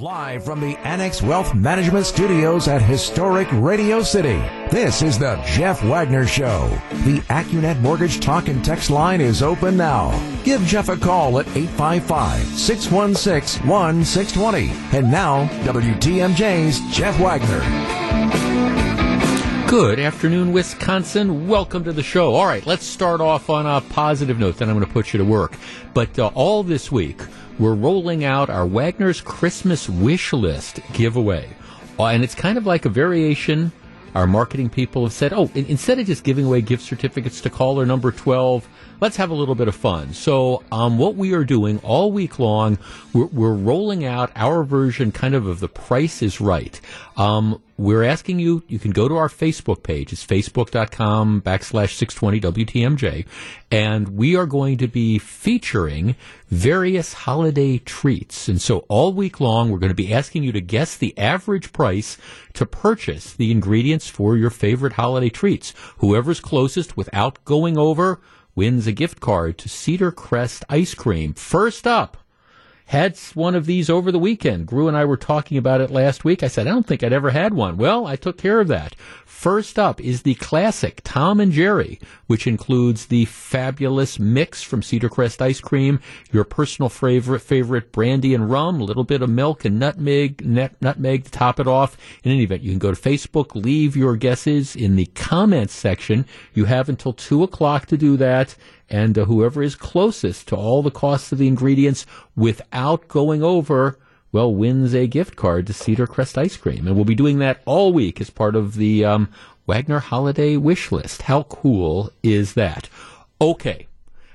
Live from the Annex Wealth Management Studios at historic Radio City, this is the Jeff Wagner Show. The Accunet Mortgage Talk and Text line is open now. Give Jeff a call at 855-616-1620. And now, WTMJ's Jeff Wagner. Good afternoon, Wisconsin. Welcome to the show. All right, let's start off on a positive note, then I'm going to put you to work. But uh, all this week, we're rolling out our Wagner's Christmas wish list giveaway. Uh, and it's kind of like a variation. Our marketing people have said, oh, instead of just giving away gift certificates to caller number 12, let's have a little bit of fun. So, um, what we are doing all week long, we're, we're, rolling out our version kind of of the price is right. Um, we're asking you, you can go to our Facebook page. It's facebook.com backslash 620 WTMJ. And we are going to be featuring various holiday treats. And so all week long, we're going to be asking you to guess the average price to purchase the ingredients for your favorite holiday treats. Whoever's closest without going over wins a gift card to Cedar Crest Ice Cream. First up, had one of these over the weekend. Gru and I were talking about it last week. I said, I don't think I'd ever had one. Well, I took care of that. First up is the classic Tom and Jerry, which includes the fabulous mix from Cedar Crest ice cream, your personal favorite, favorite brandy and rum, a little bit of milk and nutmeg, nutmeg to top it off. In any event, you can go to Facebook, leave your guesses in the comments section. You have until two o'clock to do that and uh, whoever is closest to all the costs of the ingredients without going over well, wins a gift card to Cedar Crest Ice Cream. And we'll be doing that all week as part of the um, Wagner Holiday Wish List. How cool is that? Okay,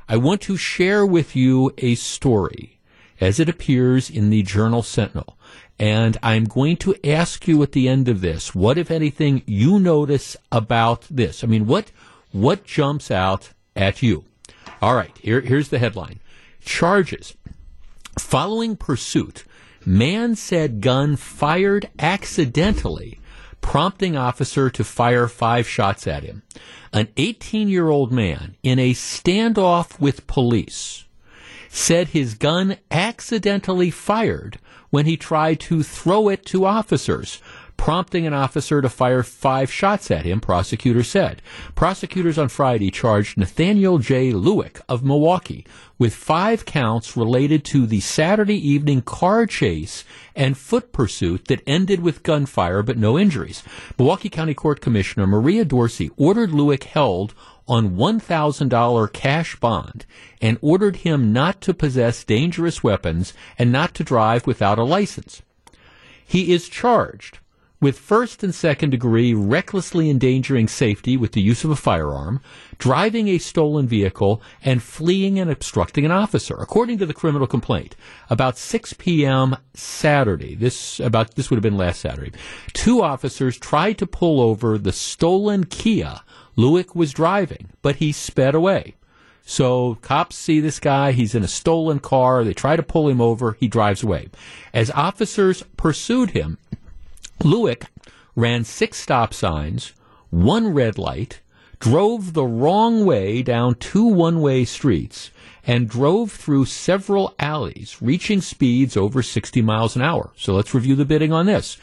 I want to share with you a story as it appears in the Journal Sentinel. And I'm going to ask you at the end of this, what, if anything, you notice about this? I mean, what, what jumps out at you? All right, here, here's the headline. Charges. Following pursuit, man said gun fired accidentally, prompting officer to fire five shots at him. An 18 year old man in a standoff with police said his gun accidentally fired when he tried to throw it to officers, prompting an officer to fire five shots at him, prosecutors said. Prosecutors on Friday charged Nathaniel J. Lewick of Milwaukee with five counts related to the Saturday evening car chase and foot pursuit that ended with gunfire but no injuries. Milwaukee County Court Commissioner Maria Dorsey ordered Lewick held on $1,000 cash bond and ordered him not to possess dangerous weapons and not to drive without a license. He is charged with first and second degree recklessly endangering safety with the use of a firearm, driving a stolen vehicle, and fleeing and obstructing an officer. According to the criminal complaint, about 6 p.m. Saturday, this about this would have been last Saturday, two officers tried to pull over the stolen Kia Lewick was driving, but he sped away. So cops see this guy. He's in a stolen car. They try to pull him over. He drives away. As officers pursued him, Lewick ran six stop signs, one red light, drove the wrong way down two one way streets, and drove through several alleys, reaching speeds over 60 miles an hour. So let's review the bidding on this.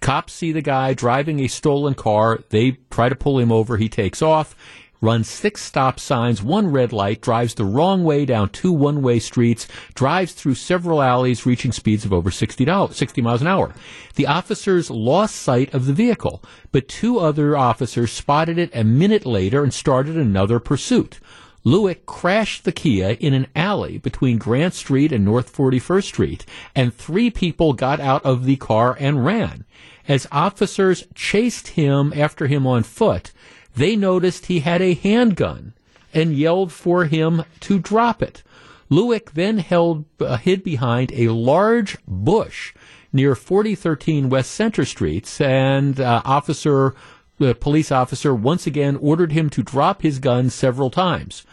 Cops see the guy driving a stolen car. They try to pull him over. He takes off runs six stop signs, one red light, drives the wrong way down two one way streets, drives through several alleys, reaching speeds of over 60, 60 miles an hour. The officers lost sight of the vehicle, but two other officers spotted it a minute later and started another pursuit. Lewick crashed the Kia in an alley between Grant Street and North 41st Street, and three people got out of the car and ran. As officers chased him after him on foot, they noticed he had a handgun and yelled for him to drop it. Lewick then held, uh, hid behind a large bush near 4013 West Center Streets, and uh, officer, the police officer, once again ordered him to drop his gun several times.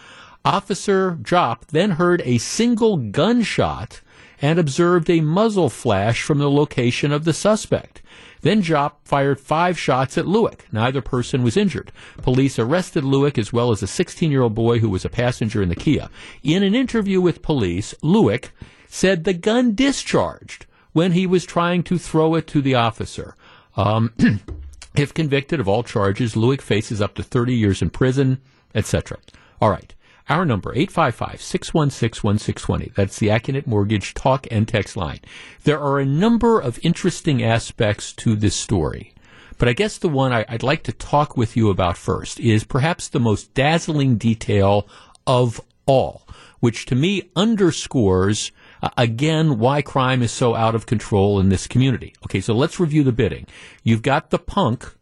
Officer Jop then heard a single gunshot and observed a muzzle flash from the location of the suspect. Then Jop fired five shots at Lewick. Neither person was injured. Police arrested Lewick as well as a 16 year old boy who was a passenger in the Kia. In an interview with police, Lewick said the gun discharged, when he was trying to throw it to the officer. Um, if convicted of all charges, Lueck faces up to 30 years in prison, etc. All right. Our number, 855-616-1620. That's the Accunet Mortgage talk and text line. There are a number of interesting aspects to this story. But I guess the one I, would like to talk with you about first is perhaps the most dazzling detail of all, which to me underscores uh, again why crime is so out of control in this community. Okay, so let's review the bidding. You've got the punk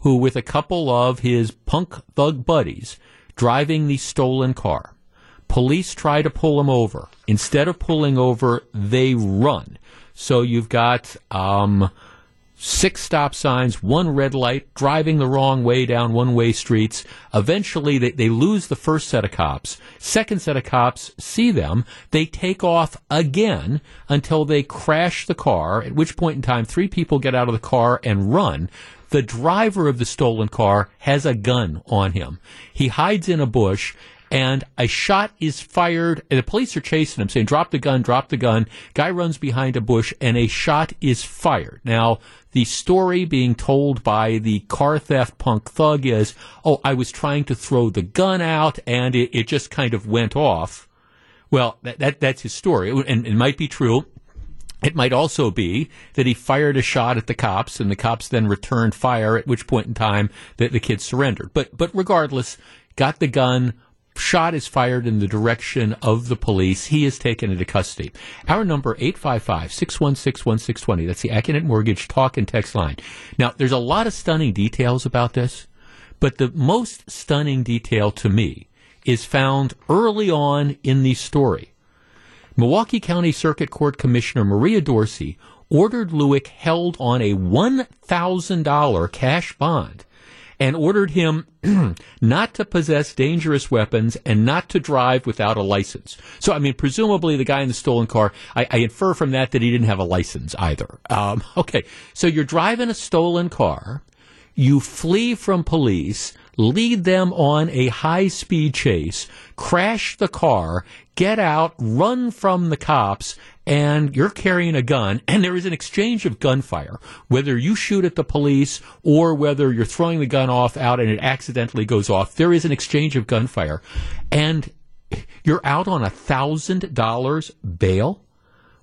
who, with a couple of his punk thug buddies, driving the stolen car. Police try to pull him over. Instead of pulling over, they run. So you've got um, six stop signs, one red light, driving the wrong way down one way streets. Eventually, they, they lose the first set of cops. Second set of cops see them. They take off again until they crash the car, at which point in time, three people get out of the car and run. The driver of the stolen car has a gun on him. He hides in a bush and a shot is fired and the police are chasing him saying drop the gun drop the gun. Guy runs behind a bush and a shot is fired. Now the story being told by the car theft punk thug is oh i was trying to throw the gun out and it, it just kind of went off. Well that, that that's his story and it might be true it might also be that he fired a shot at the cops and the cops then returned fire, at which point in time that the kid surrendered. But, but regardless, got the gun, shot is fired in the direction of the police. He is taken into custody. Our number, 855-616-1620. That's the Accunet Mortgage talk and text line. Now, there's a lot of stunning details about this, but the most stunning detail to me is found early on in the story. Milwaukee County Circuit Court Commissioner Maria Dorsey ordered Lewick held on a $1,000 cash bond and ordered him not to possess dangerous weapons and not to drive without a license. So, I mean, presumably the guy in the stolen car, I, I infer from that that he didn't have a license either. Um, okay, so you're driving a stolen car, you flee from police, lead them on a high speed chase, crash the car, get out, run from the cops, and you're carrying a gun, and there is an exchange of gunfire. Whether you shoot at the police or whether you're throwing the gun off out and it accidentally goes off, there is an exchange of gunfire. And you're out on a thousand dollars bail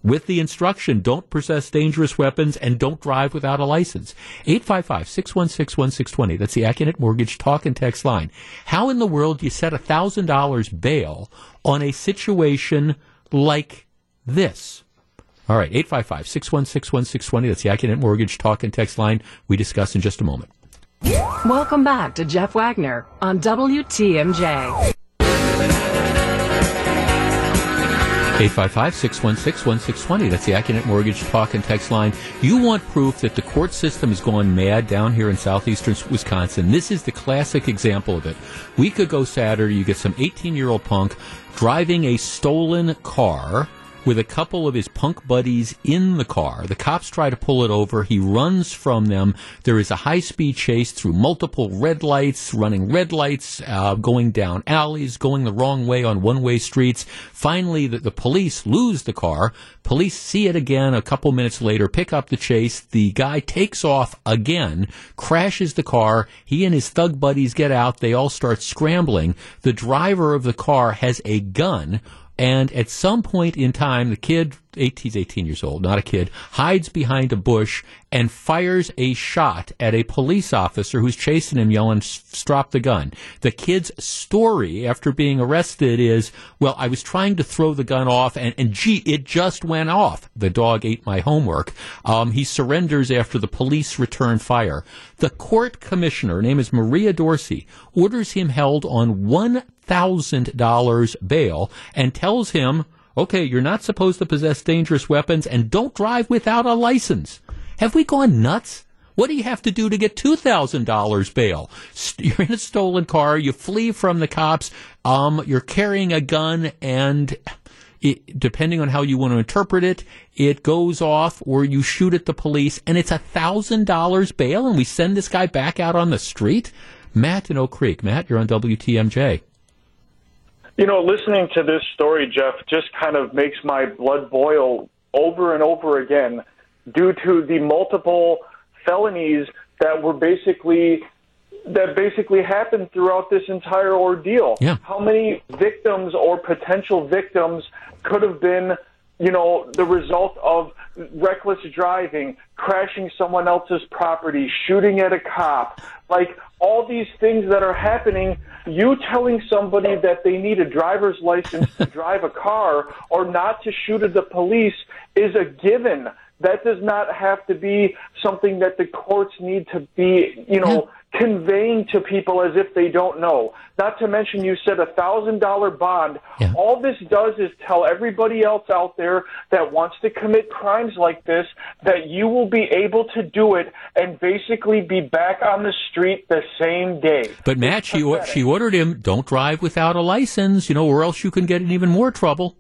with the instruction don't possess dangerous weapons and don't drive without a license. 855-616-1620. That's the Accunet Mortgage talk and text line. How in the world do you set $1,000 bail on a situation like this? All right, 855-616-1620. That's the Accunet Mortgage talk and text line we discuss in just a moment. Welcome back to Jeff Wagner on WTMJ. 855-616-1620. That's the Accunet Mortgage talk and text line. You want proof that the court system is gone mad down here in southeastern Wisconsin. This is the classic example of it. Week ago Saturday, you get some 18-year-old punk driving a stolen car with a couple of his punk buddies in the car. The cops try to pull it over. He runs from them. There is a high speed chase through multiple red lights, running red lights, uh, going down alleys, going the wrong way on one way streets. Finally, the, the police lose the car. Police see it again a couple minutes later, pick up the chase. The guy takes off again, crashes the car. He and his thug buddies get out. They all start scrambling. The driver of the car has a gun and at some point in time, the kid, he's 18 years old, not a kid, hides behind a bush and fires a shot at a police officer who's chasing him, yelling, "Stop the gun." The kid's story after being arrested is, "Well, I was trying to throw the gun off, and, and gee, it just went off. The dog ate my homework." Um, he surrenders after the police return fire. The court commissioner, her name is Maria Dorsey, orders him held on $1,000 bail and tells him, okay, you're not supposed to possess dangerous weapons and don't drive without a license. Have we gone nuts? What do you have to do to get $2,000 bail? You're in a stolen car, you flee from the cops, um, you're carrying a gun, and it, depending on how you want to interpret it, it goes off or you shoot at the police, and it's $1,000 bail, and we send this guy back out on the street? Matt in Oak Creek. Matt, you're on WTMJ. You know, listening to this story, Jeff, just kind of makes my blood boil over and over again. due to the multiple felonies that were basically that basically happened throughout this entire ordeal. Yeah. How many victims or potential victims could have been, you know, the result of reckless driving, crashing someone else's property, shooting at a cop, like all these things that are happening, you telling somebody that they need a driver's license to drive a car or not to shoot at the police is a given. That does not have to be something that the courts need to be, you know, conveying to people as if they don't know. Not to mention, you said a thousand dollar bond. Yeah. All this does is tell everybody else out there that wants to commit crimes like this that you will be able to do it and basically be back on the street the same day. But Matt, she she ordered him, don't drive without a license, you know, or else you can get in even more trouble.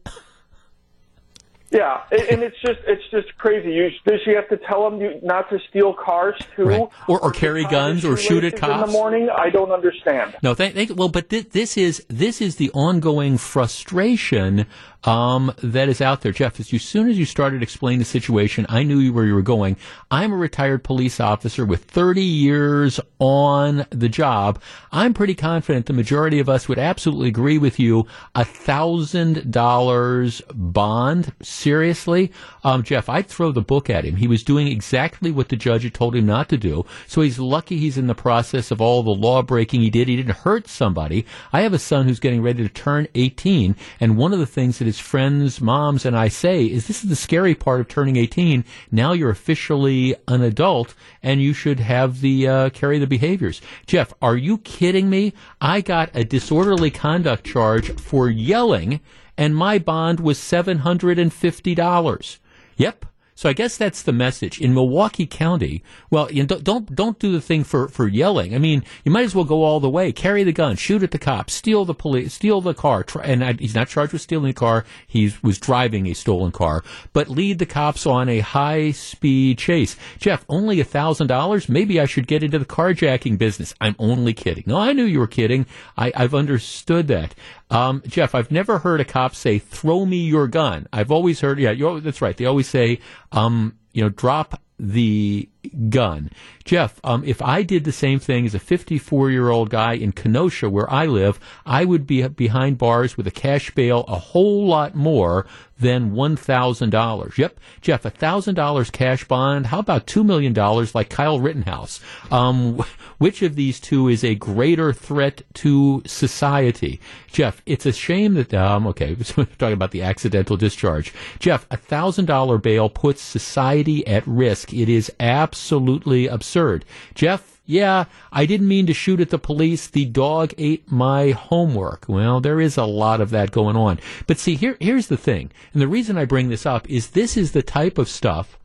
Yeah, and it's just it's just crazy. You does she have to tell them you, not to steal cars too, Right. Or- or carry guns or shoot at shoelaces in the morning? I don't understand. No, thank, thank well, but thi- this is this is the ongoing frustration um, that is out there, Jeff. As, soon as you started explaining the situation, I knew where you were going. I'm a retired police officer with 30 years on the job. I'm pretty confident the majority of us would absolutely agree with you. A thousand dollars bond, seriously, um, Jeff. I'd throw the book at him. He was doing exactly what the judge had told him not to do. So he's lucky he's in the process of all the law breaking he did. He didn't hurt somebody. I have a son who's getting ready to turn 18, and one of the things that his friends, moms, and I say is this is the scary part of turning 18. Now you're officially an adult, and you should have the uh, carry the behaviors. Jeff, are you kidding me? I got a disorderly conduct charge for yelling, and my bond was seven hundred and fifty dollars. Yep. So I guess that's the message in Milwaukee County. Well, you don't don't don't do the thing for for yelling. I mean, you might as well go all the way. Carry the gun, shoot at the cops, steal the police, steal the car. And I, he's not charged with stealing a car. He was driving a stolen car, but lead the cops on a high speed chase. Jeff, only a thousand dollars. Maybe I should get into the carjacking business. I'm only kidding. No, I knew you were kidding. I, I've understood that. Um, Jeff, I've never heard a cop say, throw me your gun. I've always heard, yeah, that's right. They always say, um, you know, drop the gun. Jeff, um, if I did the same thing as a 54 year old guy in Kenosha, where I live, I would be behind bars with a cash bail a whole lot more than $1,000. Yep. Jeff, $1,000 cash bond. How about $2 million like Kyle Rittenhouse? Um, which of these two is a greater threat to society? Jeff, it's a shame that, um, okay, we're talking about the accidental discharge. Jeff, $1,000 bail puts society at risk. It is absolutely absurd. Jeff, yeah, I didn't mean to shoot at the police. The dog ate my homework. Well, there is a lot of that going on. But see, here, here's the thing. And the reason I bring this up is this is the type of stuff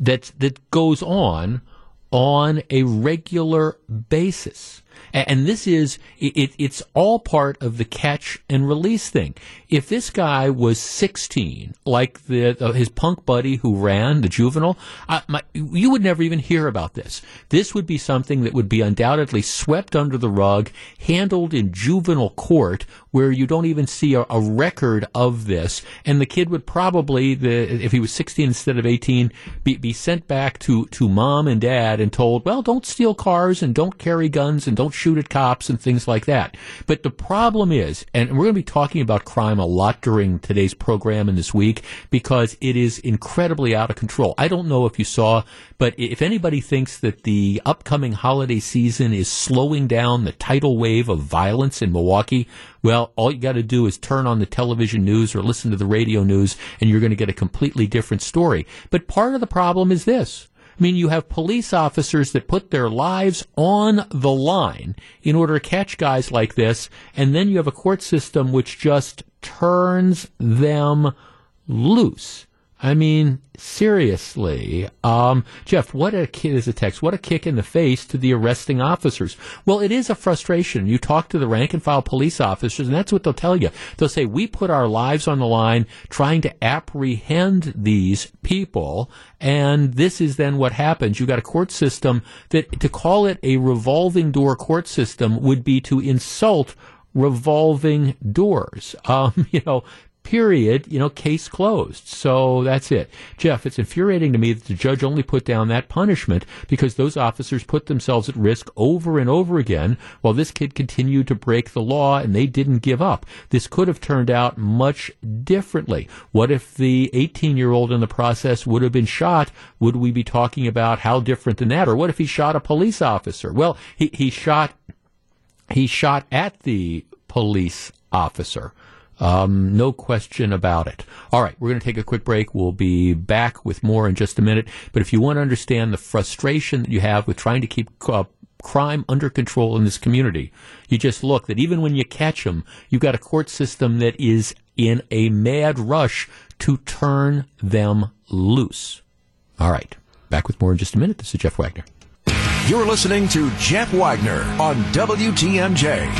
that, that goes on on a regular basis. And this is, it, it's all part of the catch and release thing. If this guy was 16, like the, his punk buddy who ran, the juvenile, my, you would never even hear about this. This would be something that would be undoubtedly swept under the rug, handled in juvenile court, where you don't even see a, a record of this. And the kid would probably, the, if he was 16 instead of 18, be, be sent back to, to mom and dad and told, well, don't steal cars and don't carry guns and don't shoot at cops and things like that. But the problem is, and we're going to be talking about crime a lot during today's program and this week because it is incredibly out of control. I don't know if you saw, but if anybody thinks that the upcoming holiday season is slowing down the tidal wave of violence in Milwaukee, well, all you got to do is turn on the television news or listen to the radio news and you're going to get a completely different story. But part of the problem is this. I mean, you have police officers that put their lives on the line in order to catch guys like this, and then you have a court system which just turns them loose. I mean, seriously. Um, Jeff, what a kid is a text. What a kick in the face to the arresting officers. Well, it is a frustration. You talk to the rank and file police officers, and that's what they'll tell you. They'll say, we put our lives on the line trying to apprehend these people, and this is then what happens. You've got a court system that, to call it a revolving door court system would be to insult revolving doors. Um, you know, period, you know, case closed. So that's it. Jeff, it's infuriating to me that the judge only put down that punishment because those officers put themselves at risk over and over again while this kid continued to break the law and they didn't give up. This could have turned out much differently. What if the 18 year old in the process would have been shot? Would we be talking about how different than that? Or what if he shot a police officer? Well, he, he shot, he shot at the police officer. Um, no question about it. All right, we're going to take a quick break. We'll be back with more in just a minute. But if you want to understand the frustration that you have with trying to keep uh, crime under control in this community, you just look that even when you catch them, you've got a court system that is in a mad rush to turn them loose. All right, back with more in just a minute. This is Jeff Wagner. You're listening to Jeff Wagner on WTMJ.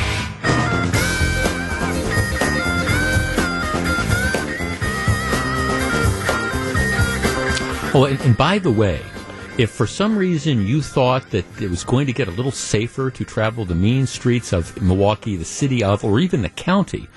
Oh, and, and, by the way, if for some reason you thought that it was going to get a little safer to travel the mean streets of Milwaukee, the city of, or even the county,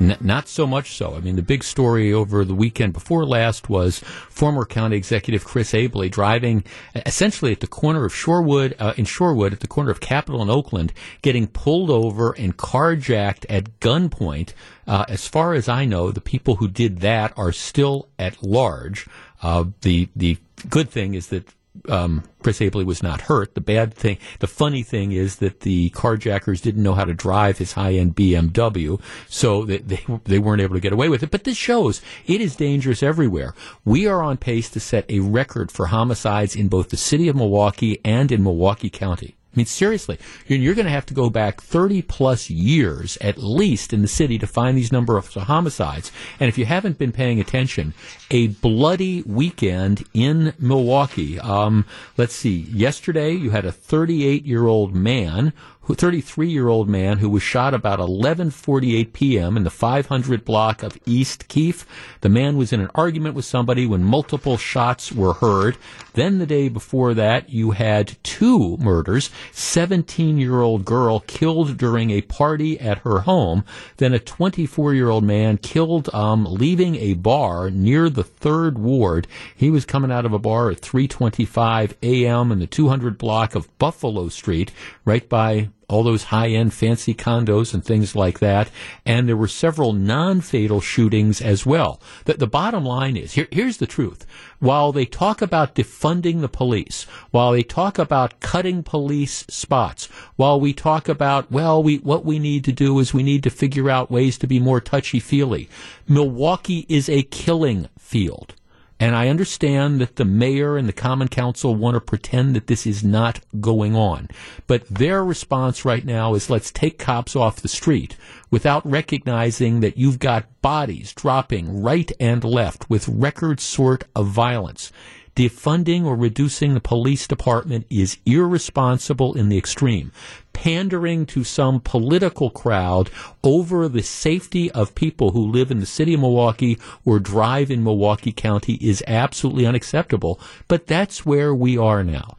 N- not so much so. I mean, the big story over the weekend before last was former county executive Chris Abele driving essentially at the corner of Shorewood, uh, in Shorewood, at the corner of Capitol and Oakland, getting pulled over and carjacked at gunpoint. Uh, as far as I know, the people who did that are still at large. Uh, the the good thing is that um, Chris Abele was not hurt. The bad thing, the funny thing is that the carjackers didn't know how to drive his high-end BMW, so they, they, they weren't able to get away with it. But this shows it is dangerous everywhere. We are on pace to set a record for homicides in both the city of Milwaukee and in Milwaukee County. I mean, seriously, you're going to have to go back 30 plus years at least in the city to find these number of homicides. And if you haven't been paying attention, a bloody weekend in Milwaukee. Um, let's see. Yesterday, you had a 38 year old man 33 year old man who was shot about 11:48 p.m. in the 500 block of East Keefe. The man was in an argument with somebody when multiple shots were heard. Then the day before that, you had two murders: 17 year old girl killed during a party at her home. Then a 24 year old man killed um, leaving a bar near the Third Ward. He was coming out of a bar at 3:25 a.m. in the 200 block of Buffalo Street, right by all those high end fancy condos and things like that. And there were several non fatal shootings as well. The, the bottom line is here, here's the truth. While they talk about defunding the police, while they talk about cutting police spots, while we talk about, well, we, what we need to do is we need to figure out ways to be more touchy feely, Milwaukee is a killing field. And I understand that the mayor and the common council want to pretend that this is not going on. But their response right now is let's take cops off the street without recognizing that you've got bodies dropping right and left with record sort of violence. Defunding or reducing the police department is irresponsible in the extreme. Pandering to some political crowd over the safety of people who live in the city of Milwaukee or drive in Milwaukee County is absolutely unacceptable. But that's where we are now.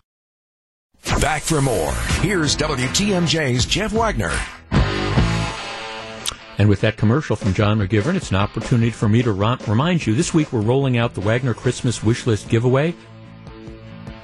Back for more. Here's WTMJ's Jeff Wagner. And with that commercial from John McGivern, it's an opportunity for me to remind you this week we're rolling out the Wagner Christmas Wish List giveaway.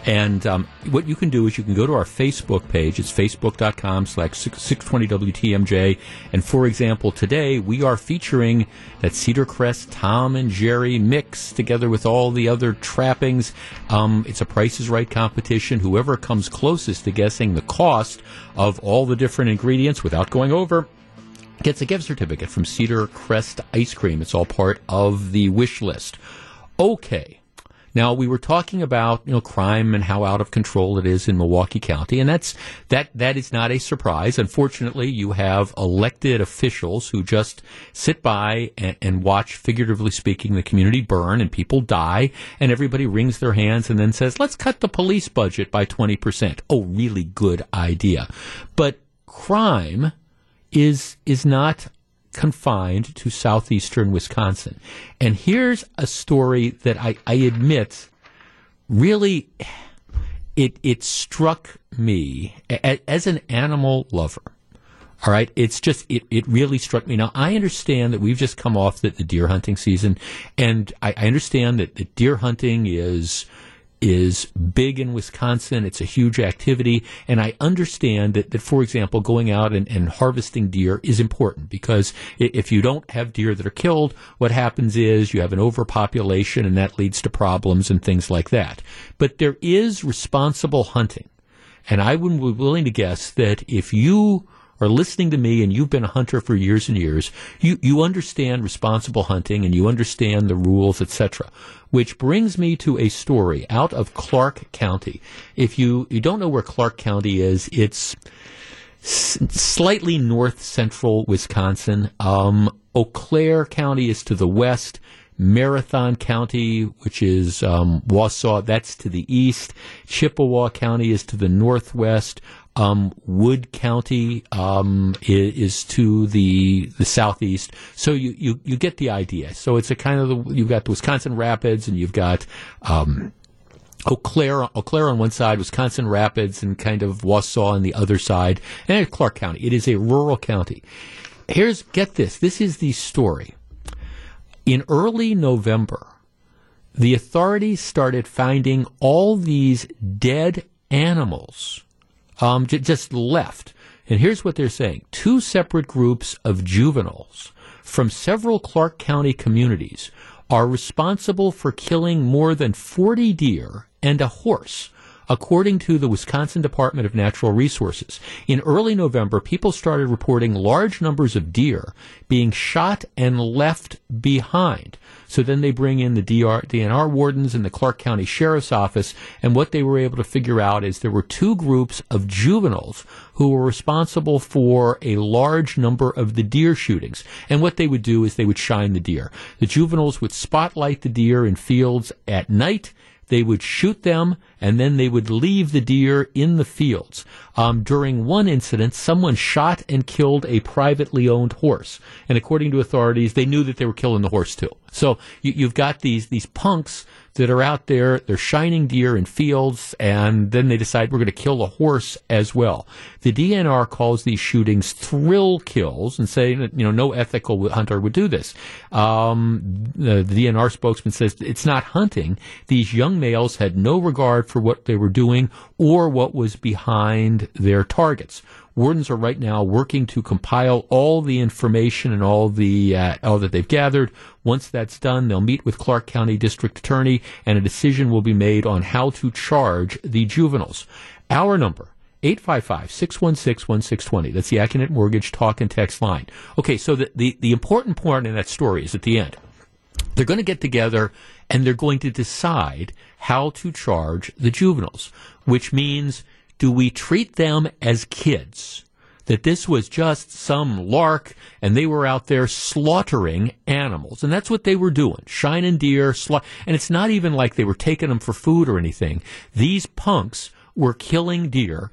And um, what you can do is you can go to our Facebook page. It's facebook.com slash 620WTMJ. And for example, today we are featuring that Cedar Crest Tom and Jerry mix together with all the other trappings. Um, it's a Price is Right competition. Whoever comes closest to guessing the cost of all the different ingredients without going over gets a gift certificate from Cedar Crest Ice Cream. It's all part of the wish list. Okay. Now we were talking about you know crime and how out of control it is in Milwaukee County, and that's that that is not a surprise. Unfortunately, you have elected officials who just sit by and, and watch, figuratively speaking, the community burn and people die, and everybody wrings their hands and then says, "Let's cut the police budget by twenty percent." Oh, really good idea, but crime is is not confined to southeastern Wisconsin. And here's a story that I, I admit really it it struck me as an animal lover. All right. It's just, it, it really struck me. Now, I understand that we've just come off the, the deer hunting season, and I, I understand that the deer hunting is, is big in Wisconsin. It's a huge activity. And I understand that, that for example, going out and, and harvesting deer is important because if you don't have deer that are killed, what happens is you have an overpopulation and that leads to problems and things like that. But there is responsible hunting. And I would be willing to guess that if you are listening to me and you've been a hunter for years and years, you, you understand responsible hunting and you understand the rules, etc. Which brings me to a story out of Clark County. If you, you don't know where Clark County is, it's s- slightly north central Wisconsin. Um, Eau Claire County is to the west. Marathon County, which is um, Wausau, that's to the east. Chippewa County is to the northwest. Um, Wood County um, is, is, to the the southeast, so you, you, you get the idea. So it's a kind of the, you've got the Wisconsin Rapids and you've got um, Eau Claire, Eau Claire on one side, Wisconsin Rapids, and kind of Wausau on the other side, and Clark County. It is a rural county. Here's get this. This is the story. In early November, the authorities started finding all these dead animals um, j- just left. And here's what they're saying two separate groups of juveniles from several Clark County communities are responsible for killing more than 40 deer and a horse according to the Wisconsin Department of Natural Resources. In early November, people started reporting large numbers of deer being shot and left behind. So then they bring in the DR, DNR wardens and the Clark County Sheriff's Office, and what they were able to figure out is there were two groups of juveniles who were responsible for a large number of the deer shootings. And what they would do is they would shine the deer. The juveniles would spotlight the deer in fields at night they would shoot them and then they would leave the deer in the fields. Um, during one incident, someone shot and killed a privately owned horse, and according to authorities, they knew that they were killing the horse too. So you, you've got these these punks that are out there. They're shining deer in fields, and then they decide we're going to kill a horse as well. The DNR calls these shootings thrill kills and say that you know no ethical hunter would do this. Um, the, the DNR spokesman says it's not hunting. These young males had no regard for what they were doing or what was behind their targets. Wardens are right now working to compile all the information and all the uh, all that they've gathered. Once that's done, they'll meet with Clark County District Attorney, and a decision will be made on how to charge the juveniles. Our number. 855-616-1620. That's the Accunet Mortgage talk and text line. Okay, so the, the, the important part in that story is at the end. They're going to get together and they're going to decide how to charge the juveniles, which means do we treat them as kids? That this was just some lark and they were out there slaughtering animals. And that's what they were doing. Shining deer, sla- and it's not even like they were taking them for food or anything. These punks were killing deer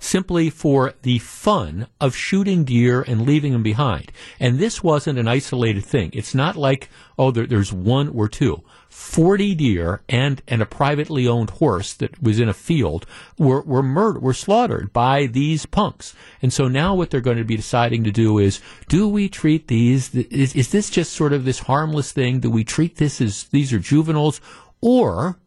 simply for the fun of shooting deer and leaving them behind. And this wasn't an isolated thing. It's not like, oh, there, there's one or two. 40 deer and, and a privately owned horse that was in a field were, were murdered, were slaughtered by these punks. And so now what they're going to be deciding to do is, do we treat these, is, is this just sort of this harmless thing? Do we treat this as, these are juveniles? Or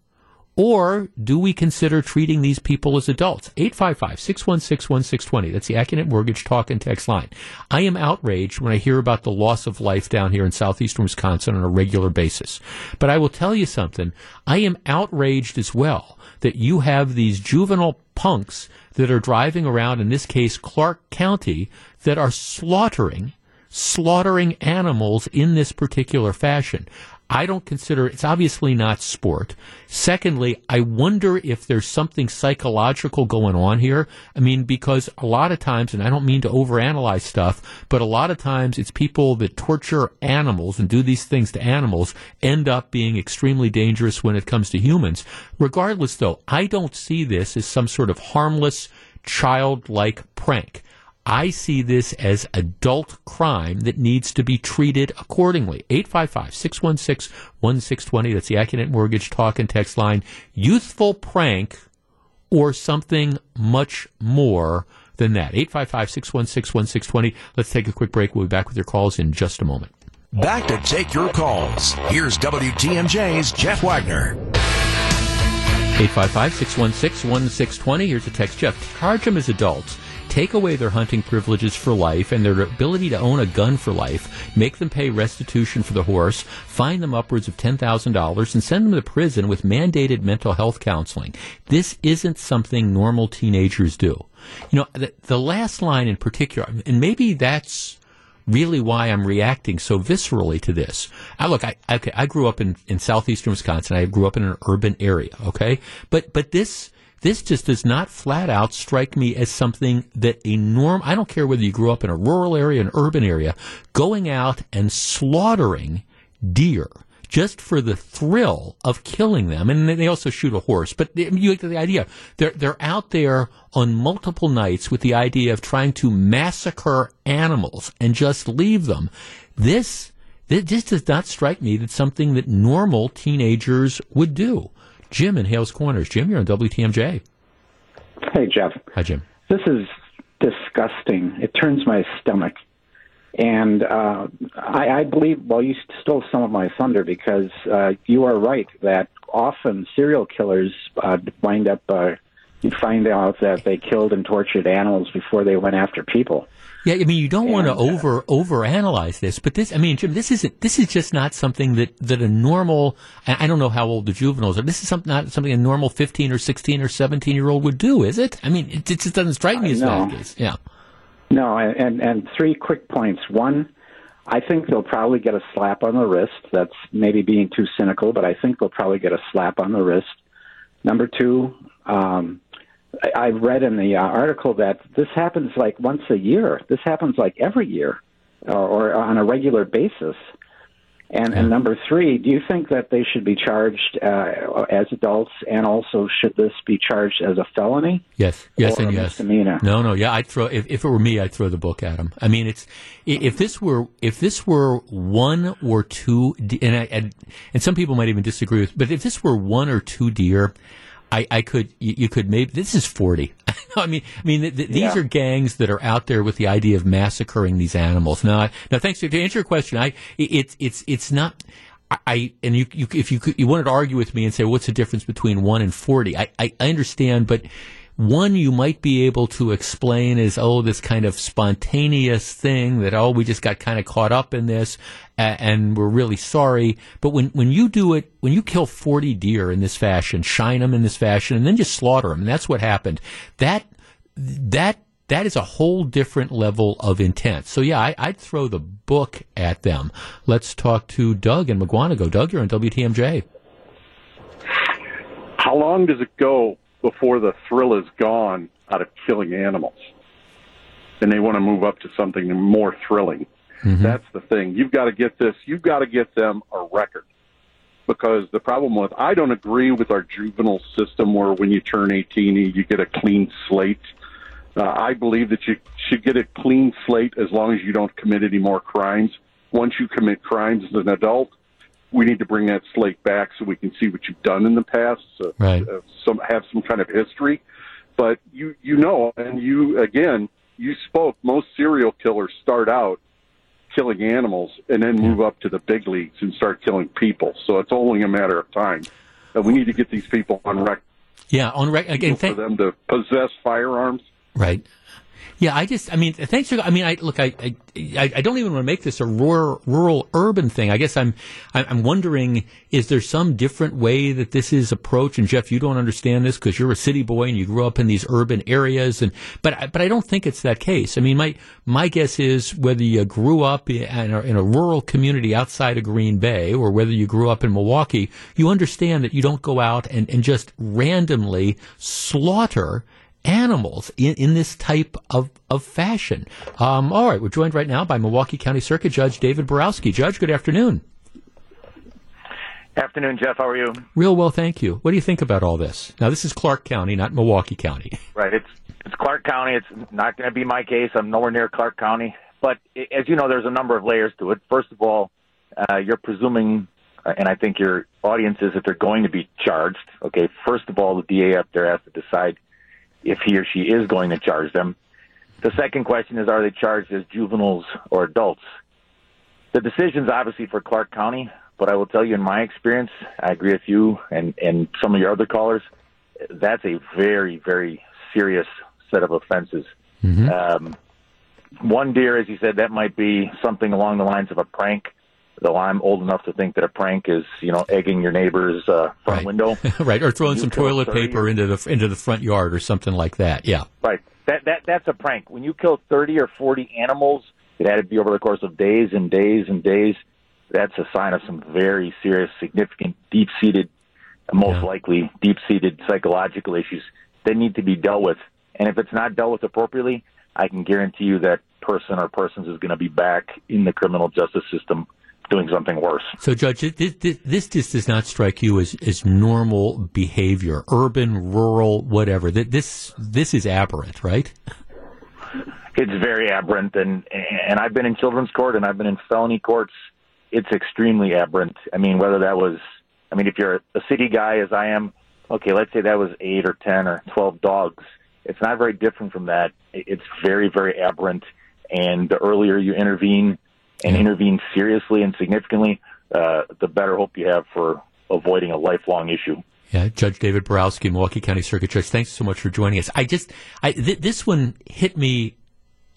or do we consider treating these people as adults? 855-616-1620. That's the Accunet Mortgage Talk and Text line. I am outraged when I hear about the loss of life down here in southeastern Wisconsin on a regular basis. But I will tell you something. I am outraged as well that you have these juvenile punks that are driving around, in this case, Clark County, that are slaughtering slaughtering animals in this particular fashion. I don't consider it's obviously not sport. Secondly, I wonder if there's something psychological going on here. I mean, because a lot of times, and I don't mean to overanalyze stuff, but a lot of times it's people that torture animals and do these things to animals end up being extremely dangerous when it comes to humans. Regardless, though, I don't see this as some sort of harmless, childlike prank. I see this as adult crime that needs to be treated accordingly. 855-616-1620. That's the Accunet Mortgage talk and text line. Youthful prank or something much more than that. 855 616 1620. Let's take a quick break. We'll be back with your calls in just a moment. Back to take your calls. Here's WTMJ's Jeff Wagner. 855 616 1620. Here's a text. Jeff, charge them as adults take away their hunting privileges for life and their ability to own a gun for life, make them pay restitution for the horse, fine them upwards of $10,000, and send them to prison with mandated mental health counseling. This isn't something normal teenagers do. You know, the, the last line in particular, and maybe that's really why I'm reacting so viscerally to this. I look, I, okay, I grew up in, in southeastern Wisconsin. I grew up in an urban area, okay? But, but this, this just does not flat out strike me as something that a norm, I don't care whether you grew up in a rural area, an urban area, going out and slaughtering deer just for the thrill of killing them. And they also shoot a horse. But you get the idea. They're, they're out there on multiple nights with the idea of trying to massacre animals and just leave them. This, this does not strike me as something that normal teenagers would do. Jim in Hales Corners. Jim, you're on WTMJ. Hey, Jeff. Hi, Jim. This is disgusting. It turns my stomach. And uh, I, I believe, well, you stole some of my thunder because uh, you are right that often serial killers uh, wind up, uh, you find out that they killed and tortured animals before they went after people. Yeah, I mean, you don't want to uh, over over analyze this, but this, I mean, Jim, this isn't. This is just not something that that a normal. I don't know how old the juveniles are. This is something not something a normal fifteen or sixteen or seventeen year old would do, is it? I mean, it, it just doesn't strike me as that. Yeah. No, and and three quick points. One, I think they'll probably get a slap on the wrist. That's maybe being too cynical, but I think they'll probably get a slap on the wrist. Number two, um, I, read in the uh, article that this happens like once a year. This happens like every year, or, or on a regular basis. And, and number three, do you think that they should be charged uh, as adults, and also should this be charged as a felony? Yes, yes, and yes. Misdemeanor? No, no, yeah. I'd throw if, if it were me, I'd throw the book at him. I mean, it's if this were if this were one or two, and I, and, and some people might even disagree with, but if this were one or two deer, I, I could you, you, could maybe this is forty. I mean, I mean, th- th- these yeah. are gangs that are out there with the idea of massacring these animals. Now, now, thanks to, to answer your question. I it's it's it's not. I and you, you if you could, you wanted to argue with me and say what's the difference between one and forty? I, I, I understand, but one you might be able to explain is, oh, this kind of spontaneous thing that, oh, we just got kind of caught up in this and we're really sorry. But when, when you do it, when you kill 40 deer in this fashion, shine them in this fashion, and then just slaughter them, and that's what happened, that, that, that is a whole different level of intent. So yeah, I, would throw the book at them. Let's talk to Doug in Mukwonago. Doug, you're on WTMJ. How long does it go before the thrill is gone out of killing animals. And they want to move up to something more thrilling. Mm-hmm. That's the thing. You've got to get this, you've got to get them a record. Because the problem with, I don't agree with our juvenile system where when you turn 18, you get a clean slate. Uh, I believe that you should get a clean slate as long as you don't commit any more crimes. Once you commit crimes as an adult, we need to bring that slate back so we can see what you've done in the past, so, right. uh, some have some kind of history. But you you know, and you again, you spoke. Most serial killers start out killing animals and then move up to the big leagues and start killing people. So it's only a matter of time. And we need to get these people on record. Yeah, on record again. For them to possess firearms. Right. Yeah, I just, I mean, thanks for, I mean, I, look, I, I, I don't even want to make this a rural, rural urban thing. I guess I'm, I'm wondering, is there some different way that this is approached? And Jeff, you don't understand this because you're a city boy and you grew up in these urban areas. And, but, but I don't think it's that case. I mean, my, my guess is whether you grew up in a, in a rural community outside of Green Bay or whether you grew up in Milwaukee, you understand that you don't go out and, and just randomly slaughter animals in, in this type of, of fashion. Um, all right, we're joined right now by Milwaukee County Circuit Judge David Borowski. Judge, good afternoon. Afternoon, Jeff. How are you? Real well, thank you. What do you think about all this? Now, this is Clark County, not Milwaukee County. Right. It's it's Clark County. It's not going to be my case. I'm nowhere near Clark County. But as you know, there's a number of layers to it. First of all, uh, you're presuming, uh, and I think your audience is that they're going to be charged. Okay. First of all, the DA up there has to decide if he or she is going to charge them. The second question is, are they charged as juveniles or adults? The decision's obviously for Clark County, but I will tell you, in my experience, I agree with you and and some of your other callers. That's a very very serious set of offenses. Mm-hmm. Um, one deer, as you said, that might be something along the lines of a prank. Though I'm old enough to think that a prank is, you know, egging your neighbor's uh, front Right. window. right, or throwing You some toilet 30 paper into the into the front yard or something like that. Yeah. Right. That that that's a prank. When you kill thirty or forty animals, it had to be over the course of days and days and days. That's a sign of some very serious, significant, deep-seated, most Yeah. likely deep-seated psychological issues that need to be dealt with. And if it's not dealt with appropriately, I can guarantee you that person or persons is going to be back in the criminal justice system doing something worse. So, Judge, this, this, this just does not strike you as, as normal behavior, urban, rural, whatever. Th- This this is aberrant, right? it's very aberrant and and I've been in children's court and I've been in felony courts. It's extremely aberrant. I mean, whether that was, I mean, if you're a city guy as I am, okay, let's say that was eight or ten or twelve dogs. It's not very different from that. It's very very aberrant, and the earlier you intervene and Yeah. intervene seriously and significantly, uh, the better hope you have for avoiding a lifelong issue. Yeah, Judge David Borowski, Milwaukee County Circuit Judge. Thanks so much for joining us. I just, I th- this one hit me,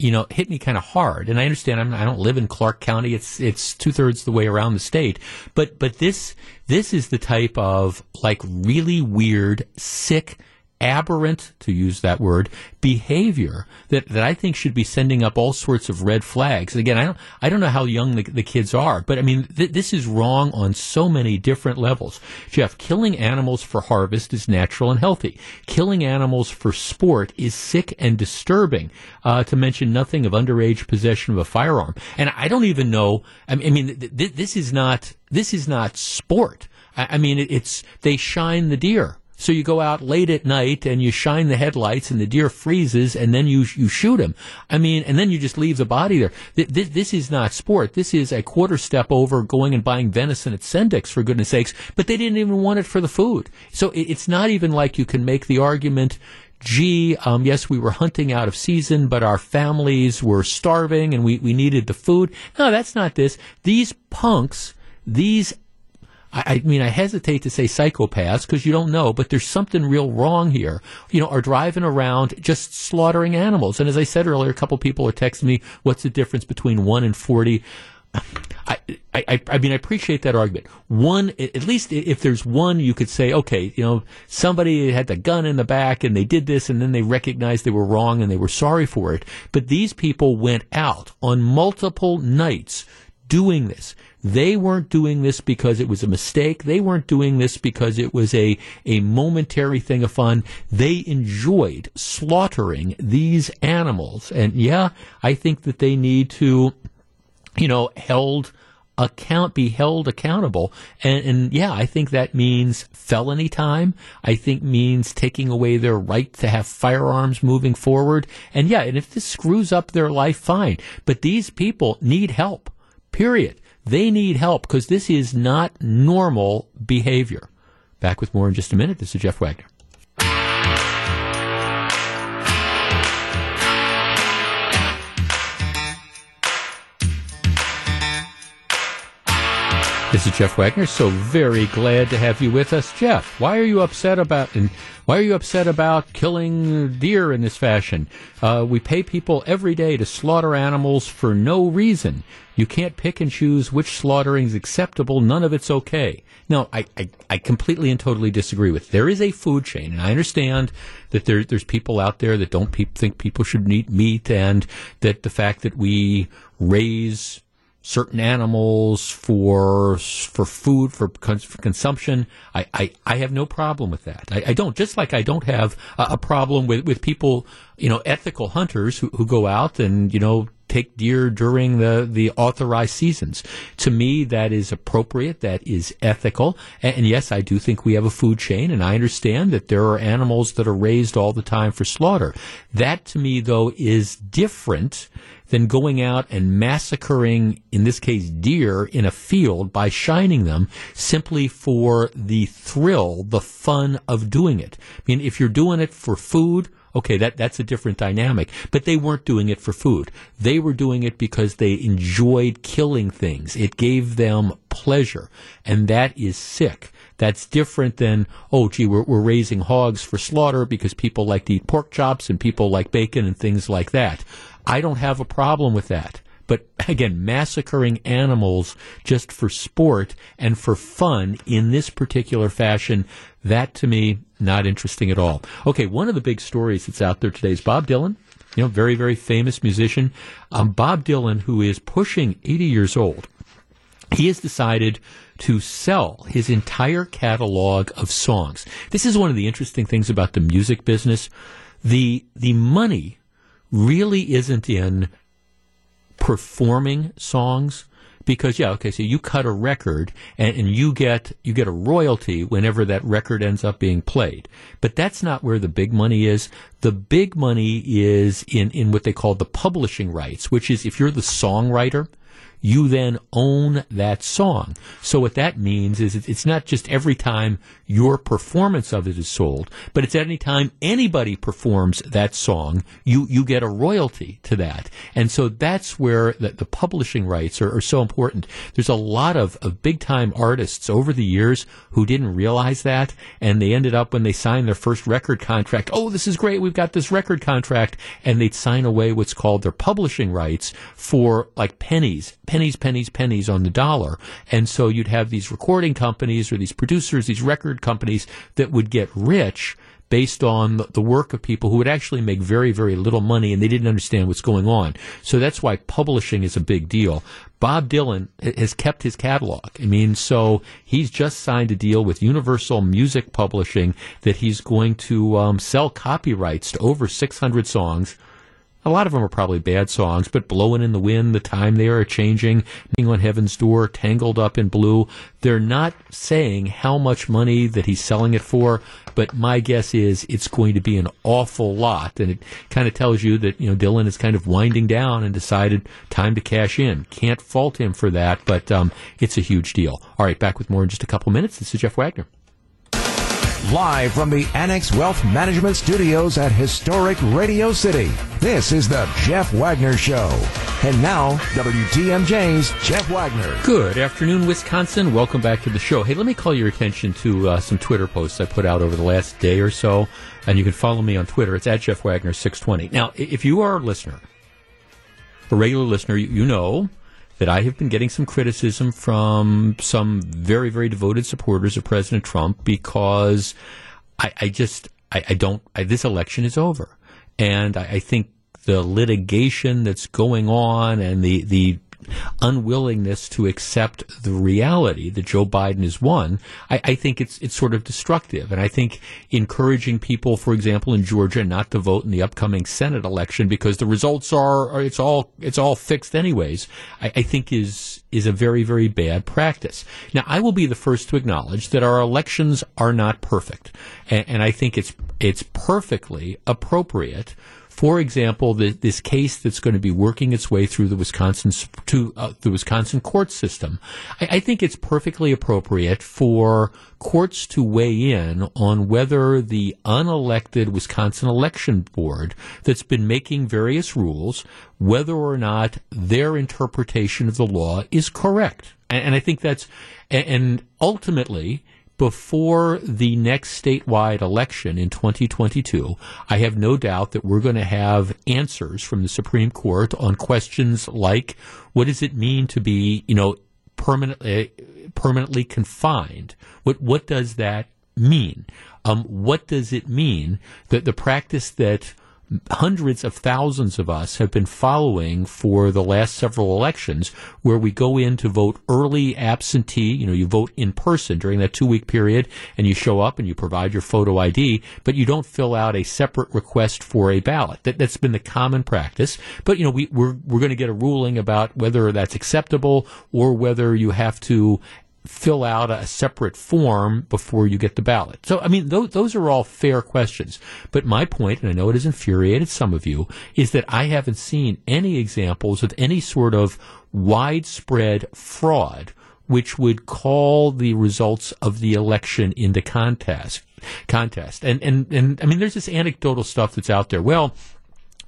you know, hit me kind of hard. And I understand I'm, I don't live in Clark County. It's it's two thirds the way around the state. But but this this is the type of like really weird, sick, aberrant, to use that word, behavior that, that I think should be sending up all sorts of red flags. And Again, I don't, I don't know how young the, the kids are, but I mean, th- this is wrong on so many different levels. Jeff, killing animals for harvest is natural and healthy. Killing animals for sport is sick and disturbing, uh, to mention nothing of underage possession of a firearm. And I don't even know, I mean, I mean th- th- this is not, this is not sport. I, mean, it, it's, they shine the deer. So you go out late at night and you shine the headlights and the deer freezes and then you you shoot him. I mean, and then you just leave the body there. Th- This, this is not sport. This is a quarter step over going and buying venison at Sendik's for goodness sakes. But they didn't even want it for the food. So it, it's not even like you can make the argument. Gee, um, yes, we were hunting out of season, but our families were starving and we, we needed the food. No, that's not this. These punks, these I, I mean, I hesitate to say psychopaths because you don't know, but there's something real wrong here. You know, are driving around just slaughtering animals. And as I said earlier, a couple people are texting me, what's the difference between one and 40? I, I, I mean, I appreciate that argument. One, at least if there's one, you could say, okay, you know, somebody had the gun in the back and they did this and then they recognized they were wrong and they were sorry for it. But these people went out on multiple nights doing this. They weren't doing this because it was a mistake. They weren't doing this because it was a, a momentary thing of fun. They enjoyed slaughtering these animals. And yeah, I think that they need to, you know, held account be held accountable and, and yeah i think that means felony time i think means taking away their right to have firearms moving forward and yeah and if this screws up their life fine but these people need help period they need help because this is not normal behavior back with more in just a minute this is jeff wagner This is Jeff Wagner. So very glad to have you with us, Jeff. Why are you upset about and why are you upset about killing deer in this fashion? Uh, we pay people every day to slaughter animals for no reason. You can't pick and choose which slaughtering is acceptable. None of it's okay. No, I, I, I completely and totally disagree with. There is a food chain, and I understand that there, there's people out there that don't pe- think people should eat meat, and that the fact that we raise certain animals for for food for, cons- for consumption. I, I, I have no problem with that. I, I don't just like I don't have a, a problem with, with people you know ethical hunters who, who go out and you know take deer during the, the authorized seasons. To me, that is appropriate. That is ethical. And, and yes, I do think we have a food chain, and I understand that there are animals that are raised all the time for slaughter. That to me, though, is different than going out and massacring, in this case, deer in a field by shining them simply for the thrill, the fun of doing it. I mean, if you're doing it for food, Okay, that, that's a different dynamic. But they weren't doing it for food. They were doing it because they enjoyed killing things. It gave them pleasure. And that is sick. That's different than, oh, gee, we're, we're raising hogs for slaughter because people like to eat pork chops and people like bacon and things like that. I don't have a problem with that. But again, massacring animals just for sport and for fun in this particular fashion, that to me, not interesting at all. Okay, one of the big stories that's out there today is Bob Dylan. You know, very, very famous musician. Um, Bob Dylan, who is pushing 80 years old, he has decided to sell his entire catalog of songs. This is one of the interesting things about the music business. The, the money really isn't in performing songs because yeah okay so you cut a record and, and, you get you get a royalty whenever that record ends up being played. But that's not where the big money is. The big money is in in what they call the publishing rights which is if you're the songwriter you then own that song. So what that means is it's not just every time your performance of it is sold, but it's at any time anybody performs that song, you, you get a royalty to that. And so that's where the, the publishing rights are, are, so important. There's a lot of, of big time artists over the years who didn't realize that, and they ended up when they signed their first record contract, oh, this is great, we've got this record contract, and they'd sign away what's called their publishing rights for like pennies pennies, pennies, pennies on the dollar. And so you'd have these recording companies or these producers, these record companies that would get rich based on the work of people who would actually make very, very little money and they didn't understand what's going on. So that's why publishing is a big deal. Bob Dylan has kept his catalog. I mean, so he's just signed a deal with Universal Music Publishing that he's going to um, sell copyrights to over 600 songs a lot of them are probably bad songs, but Blowing in the Wind, The Time They Are Changing, Being on Heaven's Door, Tangled Up in Blue. They're not saying how much money that he's selling it for, but my guess is it's going to be an awful lot. And it kind of tells you that, you know, Dylan is kind of winding down and decided time to cash in. Can't fault him for that, but um, it's a huge deal. All right, back with more in just a couple minutes. This is Jeff Wagner. Live from the Annex Wealth Management Studios at historic Radio City, this is the Jeff Wagner Show. And now, WTMJ's Jeff Wagner. Good afternoon, Wisconsin. Welcome back to the show. Hey, let me call your attention to uh, some Twitter posts I put out over the last day or so. And you can follow me on Twitter. It's at Jeff Wagner 620. Now, if you are a listener, a regular listener, you know that I have been getting some criticism from some very, very devoted supporters of President Trump because I, I just, I, I don't, I, this election is over. And I, think the litigation that's going on and the, the unwillingness to accept the reality that Joe Biden has won, I, I, think it's it's sort of destructive. And I think encouraging people, for example, in Georgia, not to vote in the upcoming Senate election because the results are, are it's all it's all fixed anyways. I, I think is is a very very bad practice. Now, I will be the first to acknowledge that our elections are not perfect, and, and I think it's it's perfectly appropriate for example, the, this case that's going to be working its way through the Wisconsin to uh, the Wisconsin court system, I, I think it's perfectly appropriate for courts to weigh in on whether the unelected Wisconsin election board that's been making various rules, whether or not their interpretation of the law is correct. And, and I think that's, and ultimately, before the next statewide election in 2022, I have no doubt that we're going to have answers from the Supreme Court on questions like what does it mean to be, you know, permanently permanently confined? What what does that mean? Um, what does it mean that the practice that hundreds of thousands of us have been following for the last several elections where we go in to vote early absentee. You know, you vote in person during that two week period and you show up and you provide your photo ID, but you don't fill out a separate request for a ballot. That, that's been the common practice. But, you know, we, we're, we're going to get a ruling about whether that's acceptable or whether you have to fill out a separate form before you get the ballot. So, I mean, those, those are all fair questions. But my point, and I know it has infuriated some of you, is that I haven't seen any examples of any sort of widespread fraud which would call the results of the election into contest contest. And, and, and I mean, there's this anecdotal stuff that's out there. Well,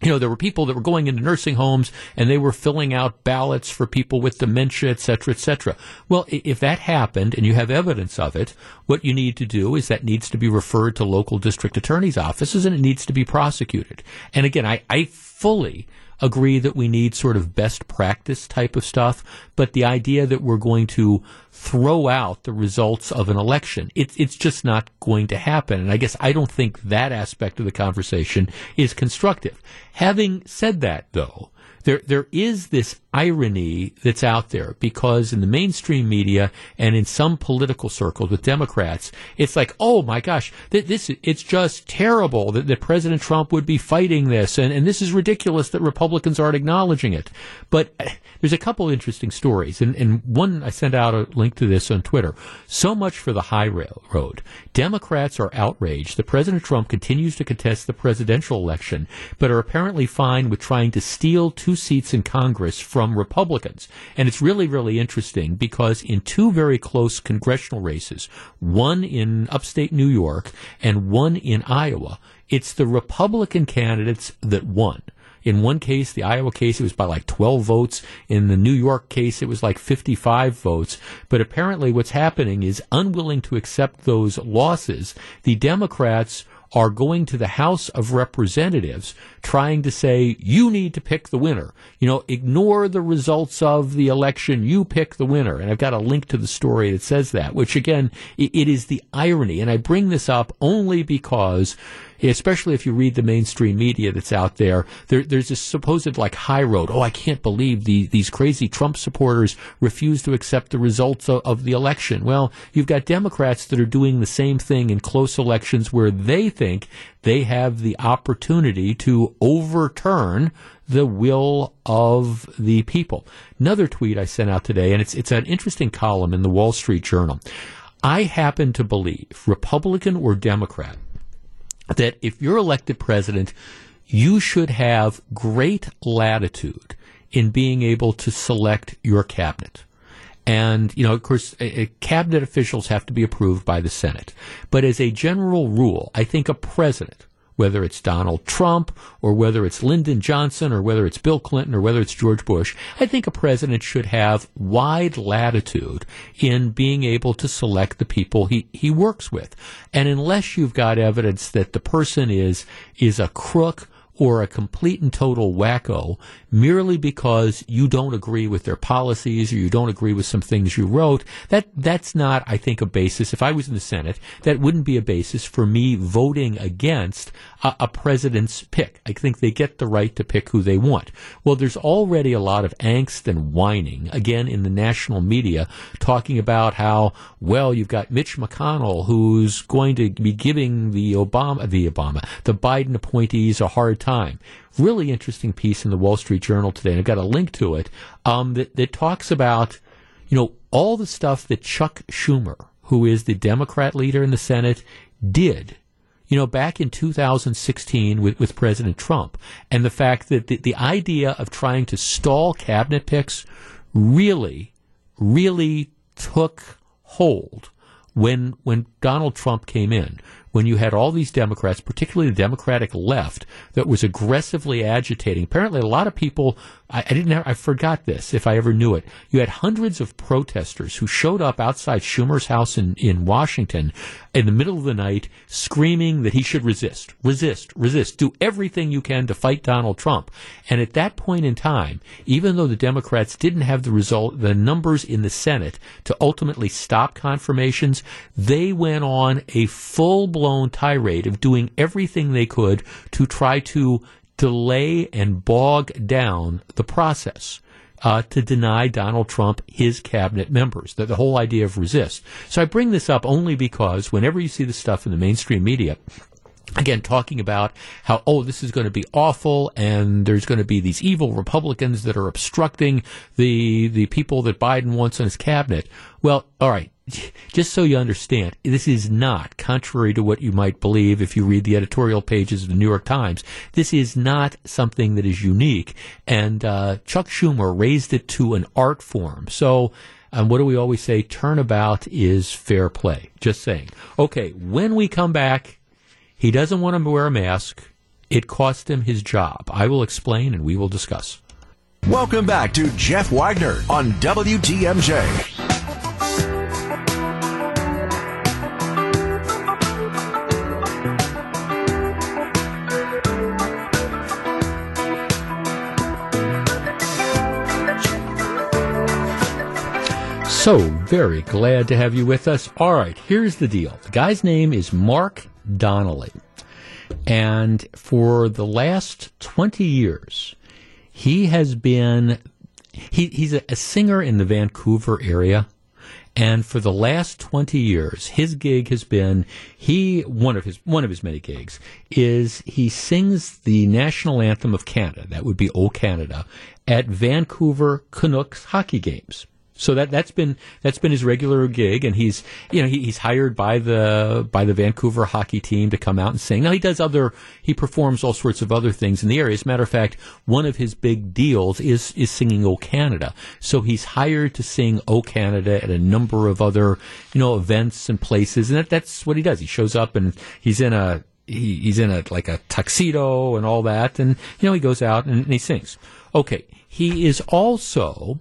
you know, there were people that were going into nursing homes and they were filling out ballots for people with dementia, et cetera, et cetera. Well, if that happened and you have evidence of it, what you need to do is that needs to be referred to local district attorney's offices and it needs to be prosecuted. And again, I, I fully agree that we need sort of best practice type of stuff, but the idea that we're going to throw out the results of an election, it, it's just not going to happen. And I guess I don't think that aspect of the conversation is constructive. Having said that, though, there there is this irony that's out there because in the mainstream media and in some political circles with Democrats, it's like, oh my gosh, th- this it's just terrible that, that President Trump would be fighting this, and, and this is ridiculous that Republicans aren't acknowledging it. But uh, there's a couple interesting stories, and, and one I sent out a link to this on Twitter. So much for the high railroad. Democrats are outraged that President Trump continues to contest the presidential election, but are apparently fine with trying to steal two seats in Congress from Republicans. And it's really, really interesting because in two very close congressional races, one in upstate New York and one in Iowa, it's the Republican candidates that won. In one case, the Iowa case, it was by like 12 votes. In the New York case, it was like 55 votes. But apparently what's happening is unwilling to accept those losses. The Democrats are going to the House of Representatives trying to say, you need to pick the winner. You know, ignore the results of the election. You pick the winner. And I've got a link to the story that says that, which again, it is the irony. And I bring this up only because especially if you read the mainstream media that's out there, there there's this supposed like high road. Oh, I can't believe the, these crazy Trump supporters refuse to accept the results of, of the election. Well, you've got Democrats that are doing the same thing in close elections where they think they have the opportunity to overturn the will of the people. Another tweet I sent out today, and it's it's an interesting column in the Wall Street Journal. I happen to believe, Republican or Democrat, that if you're elected president, you should have great latitude in being able to select your cabinet. And, you know, of course, a, a cabinet officials have to be approved by the Senate. But as a general rule, I think a president whether it's Donald Trump or whether it's Lyndon Johnson or whether it's Bill Clinton or whether it's George Bush, I think a president should have wide latitude in being able to select the people he, he works with. And unless you've got evidence that the person is, is a crook or a complete and total wacko merely because you don't agree with their policies or you don't agree with some things you wrote, that that's not, I think, a basis. If I was in the Senate, that wouldn't be a basis for me voting against a, a president's pick. I think they get the right to pick who they want. Well, there's already a lot of angst and whining, again, in the national media, talking about how, well, you've got Mitch McConnell who's going to be giving the Obama, the Obama, the Biden appointees a hard time really interesting piece in the Wall Street Journal today, and I've got a link to it, um, that, that talks about, you know, all the stuff that Chuck Schumer, who is the Democrat leader in the Senate, did you know, back in 2016 with, with President Trump, and the fact that the, the idea of trying to stall cabinet picks really, really took hold when when Donald Trump came in when you had all these Democrats, particularly the Democratic left, that was aggressively agitating. Apparently, a lot of people, I, I didn't, have, I forgot this if I ever knew it. You had hundreds of protesters who showed up outside Schumer's house in, in Washington in the middle of the night screaming that he should resist, resist, resist, do everything you can to fight Donald Trump. And at that point in time, even though the Democrats didn't have the result, the numbers in the Senate to ultimately stop confirmations, they went on a full tirade of doing everything they could to try to delay and bog down the process. Uh, to deny Donald Trump his cabinet members. The, the whole idea of resist. So I bring this up only because whenever you see the stuff in the mainstream media, again talking about how oh this is going to be awful and there's going to be these evil republicans that are obstructing the the people that Biden wants in his cabinet well all right just so you understand, this is not, contrary to what you might believe if you read the editorial pages of the New York Times, this is not something that is unique. And uh, Chuck Schumer raised it to an art form. So And what do we always say? Turnabout is fair play. Just saying. Okay, when we come back, he doesn't want to wear a mask. It cost him his job. I will explain and we will discuss. Welcome back to Jeff Wagner on WTMJ. So very glad to have you with us. All right, here's the deal. The guy's name is Mark Donnelly. And for the last 20 years, he has been, he, he's a, a singer in the Vancouver area. And for the last 20 years, his gig has been, he, one of his, one of his many gigs is he sings the national anthem of Canada. That would be O Canada at Vancouver Canucks hockey games. So that that's been that's been his regular gig, and he's you know he, he's hired by the by the Vancouver hockey team to come out and sing. Now he does other he performs all sorts of other things in the area. As a matter of fact, one of his big deals is is singing "O Canada." So he's hired to sing "O Canada" at a number of other you know events and places, and that, that's what he does. He shows up and he's in a he, he's in a like a tuxedo and all that, and you know he goes out and, and he sings. Okay, he is also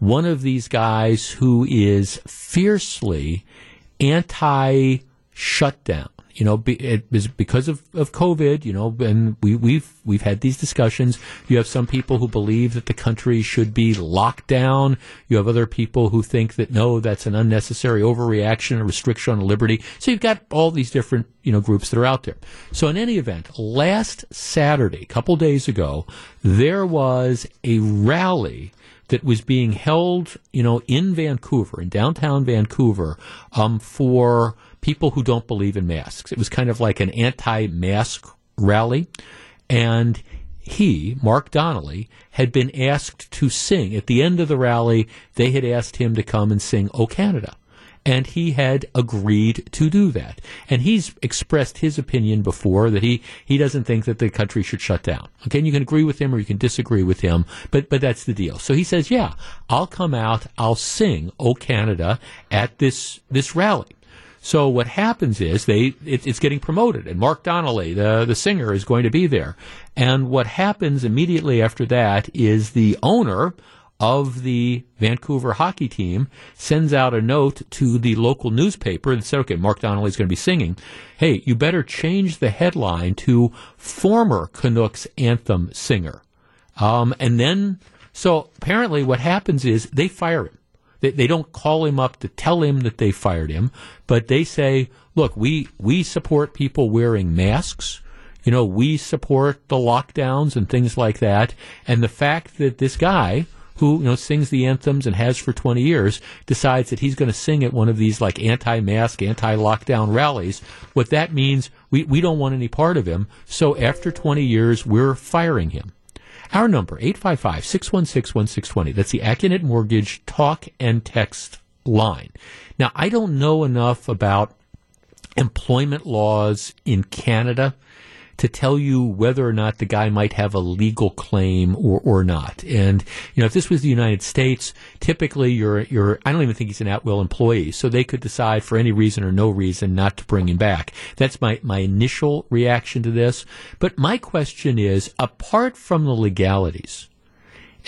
one of these guys who is fiercely anti shutdown. You know, it is because of, of COVID, you know, and we, we've, we've had these discussions. You have some people who believe that the country should be locked down. You have other people who think that no, that's an unnecessary overreaction, a restriction on liberty. So you've got all these different, you know, groups that are out there. So in any event, last Saturday, a couple days ago, there was a rally that was being held, you know, in Vancouver, in downtown Vancouver, um, for people who don't believe in masks. It was kind of like an anti-mask rally, and he, Mark Donnelly, had been asked to sing. At the end of the rally, they had asked him to come and sing "O Canada." And he had agreed to do that. And he's expressed his opinion before that he, he doesn't think that the country should shut down. Okay, and you can agree with him or you can disagree with him, but but that's the deal. So he says, "Yeah, I'll come out, I'll sing "O Canada" at this this rally." So what happens is they it, it's getting promoted, and Mark Donnelly, the the singer, is going to be there. And what happens immediately after that is the owner of the Vancouver hockey team sends out a note to the local newspaper and said, okay, Mark Donnelly's going to be singing. Hey, you better change the headline to former Canucks anthem singer. Um, and then, so apparently what happens is they fire him. They, they don't call him up to tell him that they fired him, but they say, look, we, we support people wearing masks. You know, we support the lockdowns and things like that. And the fact that this guy, who you know sings the anthems and has for 20 years decides that he's going to sing at one of these like anti-mask, anti-lockdown rallies, what that means we we don't want any part of him. So after 20 years, we're firing him. Our number 855-616-1620. That's the Accunet Mortgage talk and text line. Now, I don't know enough about employment laws in Canada to tell you whether or not the guy might have a legal claim or, or not. And, you know, if this was the United States, typically you're, you're, I don't even think he's an at-will employee. So they could decide for any reason or no reason not to bring him back. That's my, my initial reaction to this. But my question is, apart from the legalities,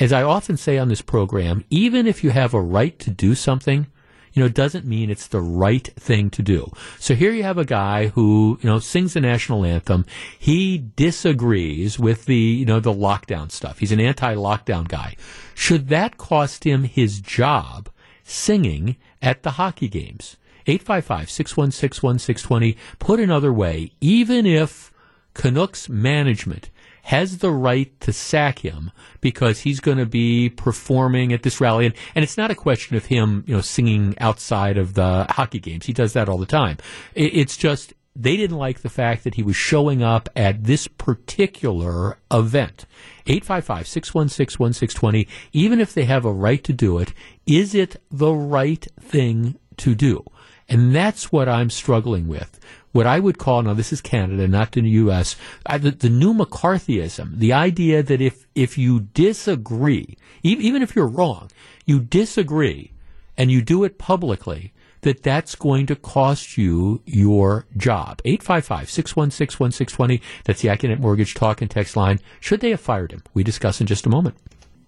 as I often say on this program, even if you have a right to do something, you know, doesn't mean it's the right thing to do. So here you have a guy who, you know, sings the national anthem. He disagrees with the, you know, the lockdown stuff. He's an anti-lockdown guy. Should that cost him his job singing at the hockey games? 855-616-1620. Put another way, even if Canucks management has the right to sack him because he's going to be performing at this rally. And, and it's not a question of him, you know, singing outside of the hockey games. He does that all the time. It, it's just they didn't like the fact that he was showing up at this particular event. 855-616-1620, even if they have a right to do it, is it the right thing to do? And that's what I'm struggling with what I would call now this is Canada, not the U.S. Uh, the, the, new McCarthyism, the idea that if if you disagree, e- even if you're wrong, you disagree and you do it publicly, that that's going to cost you your job. 855-616-1620. That's the Accunet Mortgage talk and text line. Should they have fired him? We discuss in just a moment.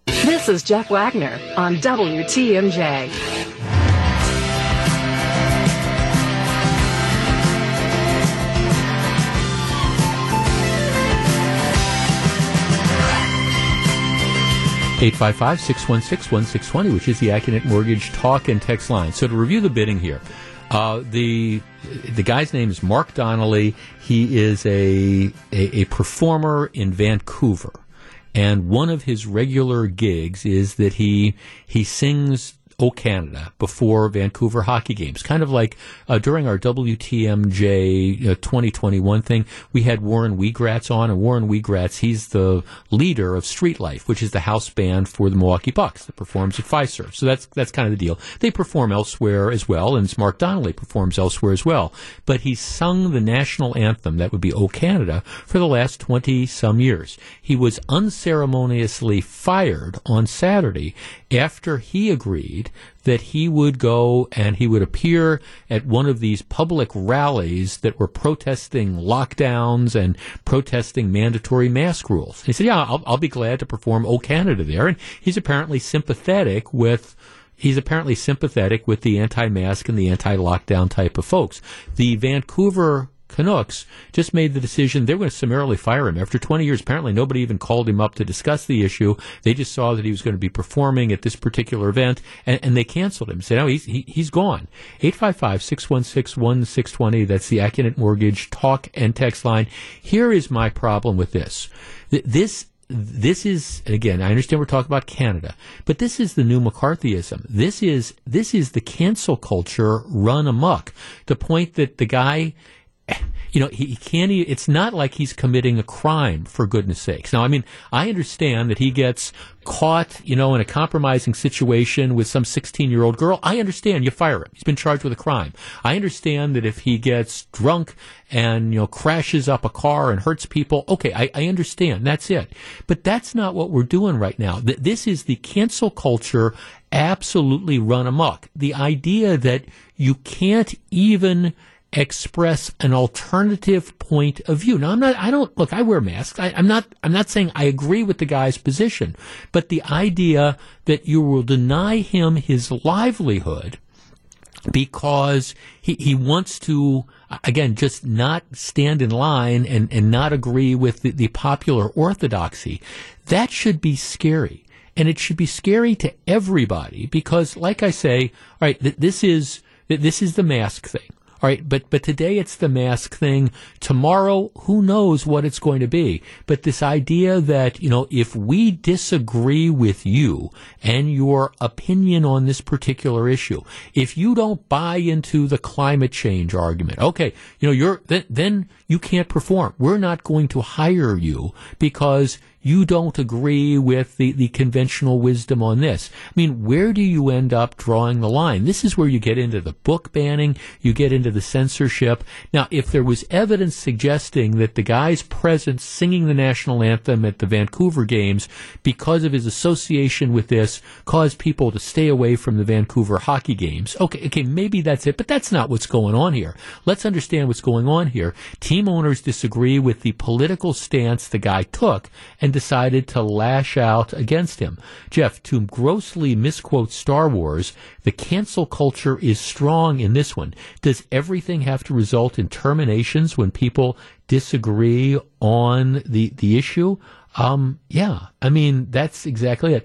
This is Jeff Wagner on WTMJ. 855 616 1620, which is the Accunet Mortgage talk and text line. So to review the bidding here, uh, the the guy's name is Mark Donnelly. He is a, a, a performer in Vancouver, and one of his regular gigs is that he he sings O Canada before Vancouver hockey games. Kind of like uh, during our WTMJ uh, 2021 thing, we had Warren Wiegratz on, and Warren Wiegratz, he's the leader of Street Life, which is the house band for the Milwaukee Bucks that performs at Fiserv. So that's that's kind of the deal. They perform elsewhere as well, and Mark Donnelly performs elsewhere as well. But he sung the national anthem, that would be O Canada, for the last 20 some years. He was unceremoniously fired on Saturday after he agreed that he would go and he would appear at one of these public rallies that were protesting lockdowns and protesting mandatory mask rules. He said, "Yeah, I'll, I'll be glad to perform "O Canada" there," and he's apparently sympathetic with he's apparently sympathetic with the anti-mask and the anti-lockdown type of folks. The Vancouver Canucks just made the decision they were going to summarily fire him. After 20 years, apparently nobody even called him up to discuss the issue. They just saw that he was going to be performing at this particular event, and, and they canceled him. Said, no, he's, he, he's gone. 855-616-1620, that's the Accunet Mortgage talk and text line. Here is my problem with this. This this is again i understand we're talking about canada but this is the new mccarthyism this is this is the cancel culture run amok the point that the guy you know, he, he can't. It's not like he's committing a crime, for goodness sakes. Now, I mean, I understand that he gets caught, you know, in a compromising situation with some 16 year old girl. I understand you fire him. He's been charged with a crime. I understand that if he gets drunk and, you know, crashes up a car and hurts people, okay, I, I understand. That's it. But that's not what we're doing right now. This is the cancel culture absolutely run amok. The idea that you can't even express an alternative point of view. Now, I'm not, I don't, look, I wear masks. I, am not, I'm not saying I agree with the guy's position, but the idea that you will deny him his livelihood because he, he wants to, again, just not stand in line and, and not agree with the, the popular orthodoxy, that should be scary. And it should be scary to everybody because, like I say, all right, th- this is, th- this is the mask thing. All right, but but today it's the mask thing. Tomorrow, who knows what it's going to be? But this idea that you know, if we disagree with you and your opinion on this particular issue, if you don't buy into the climate change argument, okay, you know, you're then, then you can't perform. We're not going to hire you because you don't agree with the, the conventional wisdom on this. I mean, where do you end up drawing the line? This is where you get into the book banning, you get into the censorship. Now, if there was evidence suggesting that the guy's presence singing the national anthem at the Vancouver games because of his association with this caused people to stay away from the Vancouver hockey games, okay, okay, maybe that's it, but that's not what's going on here. Let's understand what's going on here. Team owners disagree with the political stance the guy took and decided to lash out against him. Jeff, to grossly misquote Star Wars, the cancel culture is strong in this one. Does everything have to result in terminations when people disagree on the, the issue? Um, yeah, I mean, that's exactly it.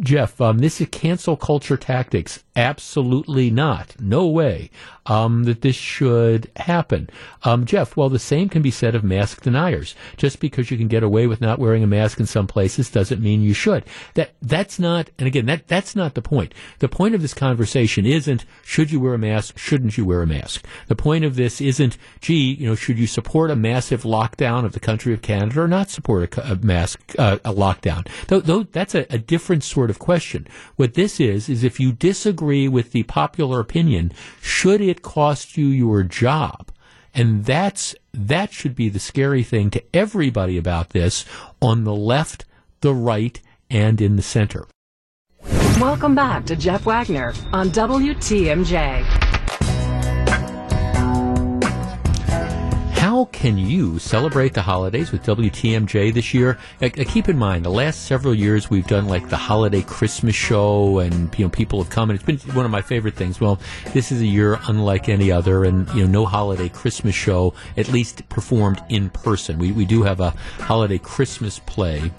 Jeff, um, this is cancel culture tactics. Absolutely not. No way um, that this should happen. Um, Jeff, well, the same can be said of mask deniers. Just because you can get away with not wearing a mask in some places doesn't mean you should. That that's not, and again, that that's not the point. The point of this conversation isn't should you wear a mask, shouldn't you wear a mask. The point of this isn't, gee, you know, should you support a massive lockdown of the country of Canada or not support a, a mask uh, a lockdown? Though, though that's a, a different sort of question. What this is is if you disagree with the popular opinion, should it cost you your job? And that's that should be the scary thing to everybody about this on the left, the right, and in the center. Welcome back to Jeff Wagner on WTMJ. Can you celebrate the holidays with WTMJ this year? Uh, uh, keep in mind, the last several years we've done like the holiday Christmas show, and you know people have come, and it's been one of my favorite things. Well, this is a year unlike any other, and you know no holiday Christmas show, at least performed in person. We we do have a holiday Christmas play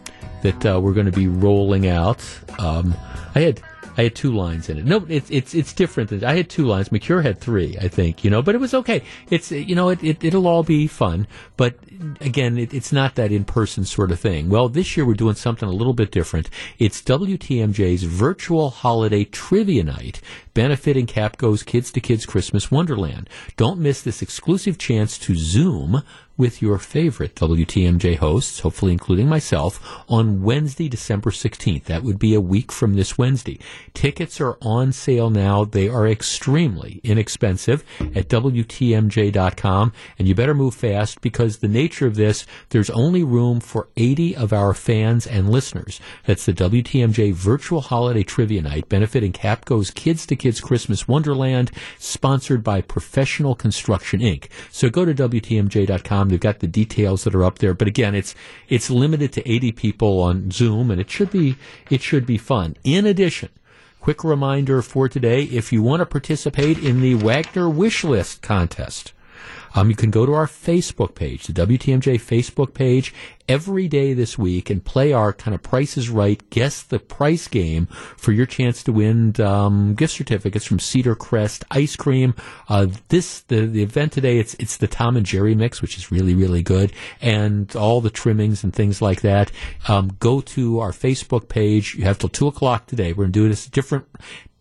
that uh, we're going to be rolling out. Um, I had I had two lines in it. No, it's it's it's different. Than, I had two lines. McCure had three, I think. You know, but it was okay. It's you know, it, it it'll all be fun. But again, it, it's not that in person sort of thing. Well, this year we're doing something a little bit different. It's WTMJ's virtual holiday trivia night benefiting Kapco's Kids to Kids Christmas Wonderland. Don't miss this exclusive chance to Zoom with your favorite WTMJ hosts, hopefully including myself, on Wednesday, December 16th. That would be a week from this Wednesday. Tickets are on sale now. They are extremely inexpensive at WTMJ.com, and you better move fast because the nature of this, there's only room for 80 of our fans and listeners. That's the WTMJ Virtual Holiday Trivia Night benefiting Kapco's Kids to Kids Christmas Wonderland, sponsored by Professional Construction Inc. So go to WTMJ.com They've got the details that are up there, but again, it's it's limited to 80 people on Zoom, and it should be it should be fun. In addition, quick reminder for today: if you want to participate in the Wagner Wish List contest. Um, you can go to our Facebook page, the WTMJ Facebook page, every day this week and play our kind of prices right, guess the price game for your chance to win um, gift certificates from Cedar Crest Ice Cream. Uh, this the the event today. It's it's the Tom and Jerry mix, which is really really good, and all the trimmings and things like that. Um, go to our Facebook page. You have till two o'clock today. We're going to do this different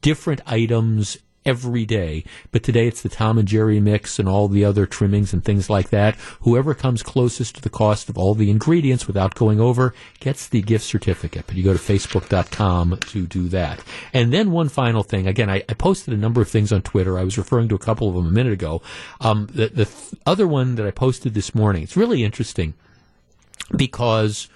different items every day. But today it's the Tom and Jerry mix and all the other trimmings and things like that. Whoever comes closest to the cost of all the ingredients without going over gets the gift certificate. But you go to facebook.com to do that. And then one final thing. Again, I, I posted a number of things on Twitter. I was referring to a couple of them a minute ago. Um, the, the th- other one that I posted this morning, it's really interesting because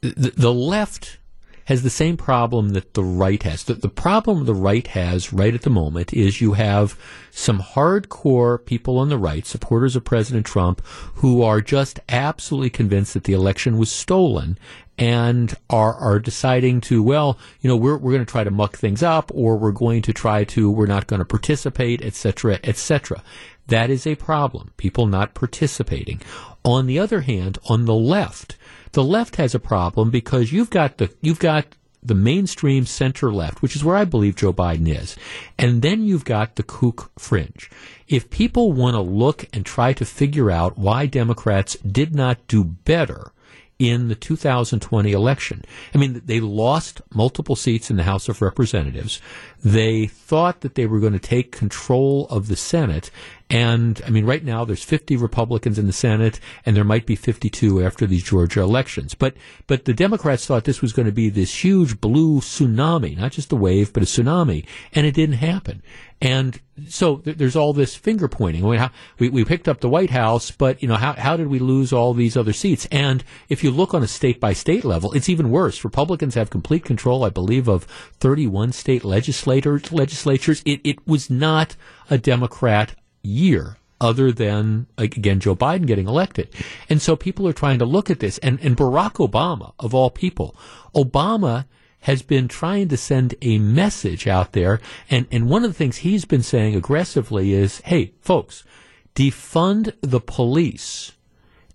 the, the left has the same problem that the right has. The, the problem the right has right at the moment is you have some hardcore people on the right, supporters of President Trump, who are just absolutely convinced that the election was stolen and are are deciding to well you know we're we're going to try to muck things up or we're going to try to we're not going to participate etc etc that is a problem. People not participating. On the other hand on the left the left has a problem because you've got the you've got the mainstream center left, which is where I believe Joe Biden is. And then you've got the kook fringe. If people want to look and try to figure out why Democrats did not do better in the 2020 election. I mean, they lost multiple seats in the House of Representatives. They thought that they were going to take control of the Senate. And I mean, right now there's 50 Republicans in the Senate, and there might be 52 after these Georgia elections. But but the Democrats thought this was going to be this huge blue tsunami, not just a wave, but a tsunami, and it didn't happen. And so th- there's all this finger pointing. I mean, how, we, we picked up the White House, but you know how how did we lose all these other seats? And if you look on a state by state level, it's even worse. Republicans have complete control, I believe, of 31 state legislators. Legislatures. It it was not a Democrat year other than again Joe Biden getting elected. And so people are trying to look at this and, and Barack Obama of all people, Obama has been trying to send a message out there. And, and one of the things he's been saying aggressively is, hey, folks, defund the police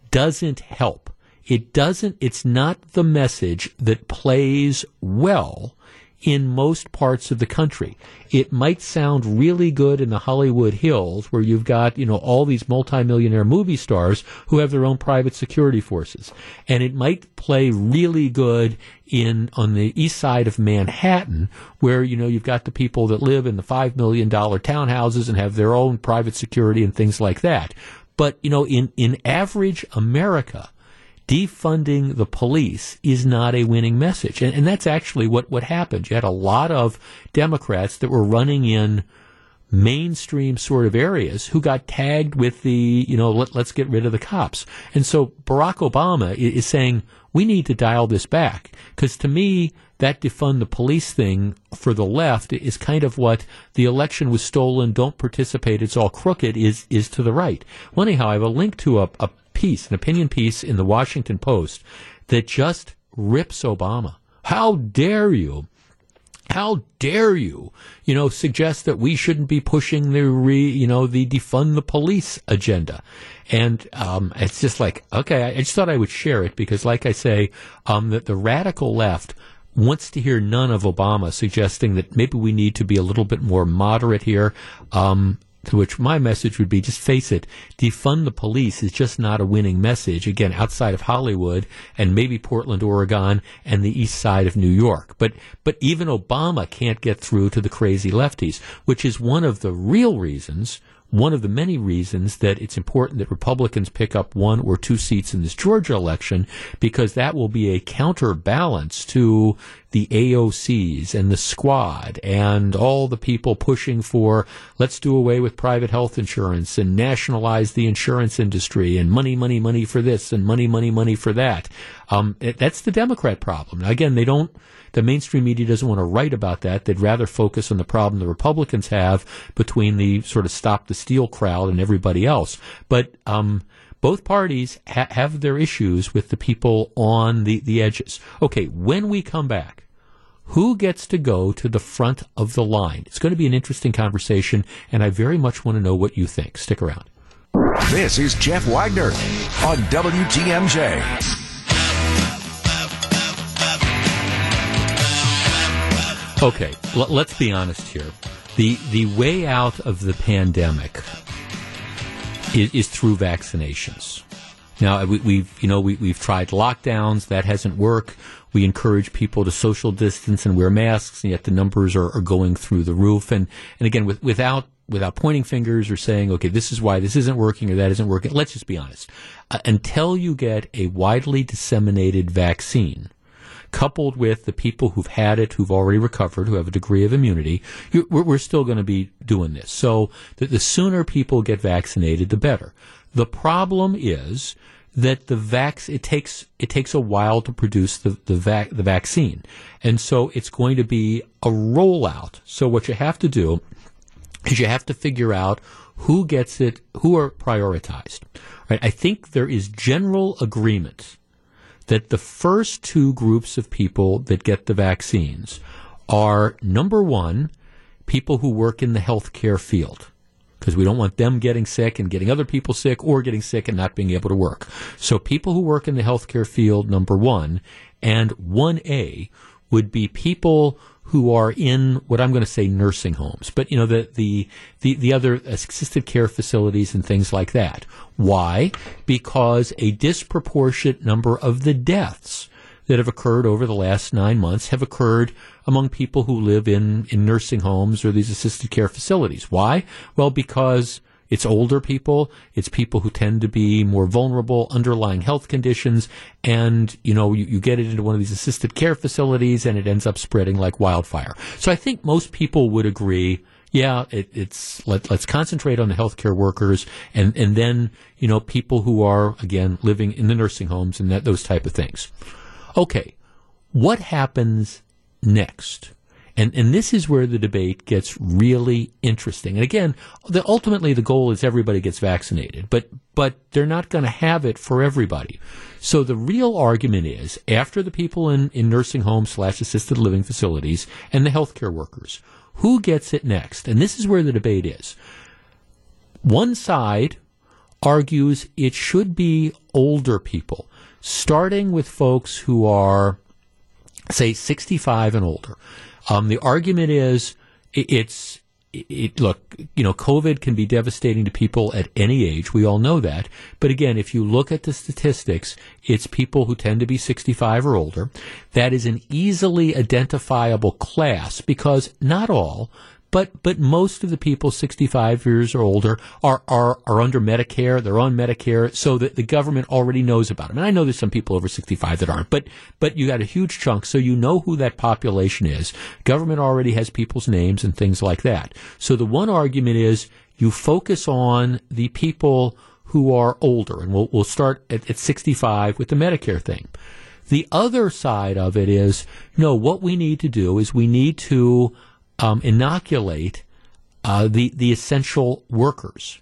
doesn't help. It doesn't, it's not the message that plays well in most parts of the country. It might sound really good in the Hollywood Hills where you've got, you know, all these multimillionaire movie stars who have their own private security forces. And it might play really good in on the east side of Manhattan where, you know, you've got the people that live in the 5 million dollar townhouses and have their own private security and things like that. But, you know, in in average America, defunding the police is not a winning message. And, and, that's actually what, what happened. You had a lot of Democrats that were running in mainstream sort of areas who got tagged with the, you know, let, us get rid of the cops. And so Barack Obama is saying, we need to dial this back. Because to me, that defund the police thing for the left is kind of what the election was stolen, don't participate, it's all crooked is, is to the right. Well, anyhow, I have a link to a, a piece, an opinion piece in the Washington Post that just rips Obama. How dare you how dare you, you know, suggest that we shouldn't be pushing the re, you know, the defund the police agenda? And um, it's just like, okay, I just thought I would share it because, like I say, um, that the radical left wants to hear none of Obama suggesting that maybe we need to be a little bit more moderate here. Um, to which my message would be just face it, defund the police is just not a winning message, again, outside of Hollywood and maybe Portland, Oregon and the east side of New York. But, but even Obama can't get through to the crazy lefties, which is one of the real reasons one of the many reasons that it's important that Republicans pick up one or two seats in this Georgia election because that will be a counterbalance to the AOCs and the squad and all the people pushing for let's do away with private health insurance and nationalize the insurance industry and money, money, money for this and money, money, money for that. Um, that's the Democrat problem. Now, again, they don't the mainstream media doesn't want to write about that. They'd rather focus on the problem the Republicans have between the sort of stop the steal crowd and everybody else. But um, both parties ha- have their issues with the people on the, the edges. Okay, when we come back, who gets to go to the front of the line? It's going to be an interesting conversation, and I very much want to know what you think. Stick around. This is Jeff Wagner on WTMJ. Okay, l- let's be honest here. The the way out of the pandemic is, is through vaccinations. Now we, have you know we, we've tried lockdowns that hasn't worked. We encourage people to social distance and wear masks, and yet the numbers are, are going through the roof. And and again, with, without without pointing fingers or saying, okay, this is why this isn't working or that isn't working. Let's just be honest. Uh, until you get a widely disseminated vaccine, coupled with the people who've had it, who've already recovered, who have a degree of immunity, we're, still going to be doing this. So the, the sooner people get vaccinated, the better. The problem is that the vac it takes it takes a while to produce the the, vac- the vaccine, and so it's going to be a rollout. So what you have to do is you have to figure out who gets it, who are prioritized. Right? I think there is general agreement that the first two groups of people that get the vaccines are number one, people who work in the healthcare field. Because we don't want them getting sick and getting other people sick or getting sick and not being able to work. So people who work in the healthcare field, number one, and 1A would be people who are in what I'm going to say nursing homes, but you know the the the, the other assisted care facilities and things like that. Why? Because a disproportionate number of the deaths that have occurred over the last nine months have occurred among people who live in, in nursing homes or these assisted care facilities. Why? Well, because it's older people. It's people who tend to be more vulnerable, underlying health conditions. And, you know, you, you get it into one of these assisted care facilities and it ends up spreading like wildfire. So I think most people would agree yeah, it, it's let, us concentrate on the healthcare workers and and then you know people who are again living in the nursing homes and that those type of things. Okay, what happens next? And, and this is where the debate gets really interesting. And again, the, ultimately the goal is everybody gets vaccinated, but, but they're not going to have it for everybody. So the real argument is after the people in, in nursing homes slash assisted living facilities and the healthcare workers, who gets it next? And this is where the debate is. One side argues it should be older people, starting with folks who are, say, 65 and older. Um, the argument is it, it's it, look, you know, COVID can be devastating to people at any age. We all know that. But again, if you look at the statistics, it's people who tend to be 65 or older. That is an easily identifiable class because not all, But but most of the people 65 years or older are are, are under Medicare. They're on Medicare, so that the government already knows about them. And I know there's some people over 65 that aren't, but but you got a huge chunk, so you know who that population is. Government already has people's names and things like that. So the one argument is you focus on the people who are older, and we'll we'll start at, at 65 with the Medicare thing. The other side of it is no. What we need to do is we need to um, inoculate uh, the the essential workers,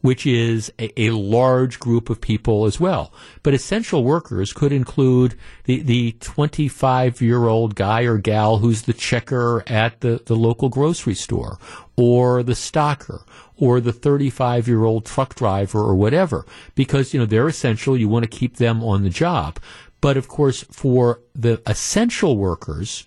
which is a, a, large group of people as well. But essential workers could include the the 25 year old guy or gal who's the checker at the, the local grocery store, or the stocker, or the 35 year old truck driver, or whatever, because you know they're essential. You want to keep them on the job. But of course, for the essential workers,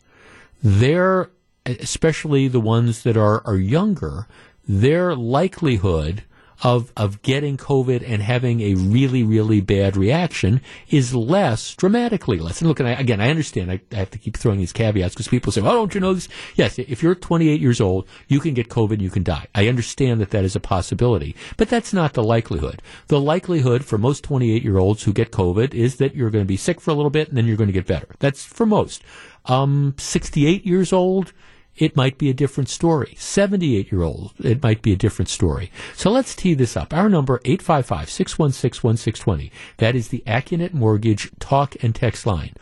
their especially the ones that are, are younger, their likelihood of of getting COVID and having a really really bad reaction is less, dramatically less. And look, and I, again, I understand. I, I, have to keep throwing these caveats because people say, "Oh, don't you know this?" Yes, if you're 28 years old, you can get COVID, and you can die. I understand that that is a possibility, but that's not the likelihood. The likelihood for most 28 year olds who get COVID is that you're going to be sick for a little bit and then you're going to get better. That's for most. Um, 68 years old it might be a different story. 78 year old, it might be a different story. So let's tee this up. Our number, 855-616-1620. That is the Accunet Mortgage talk and text line.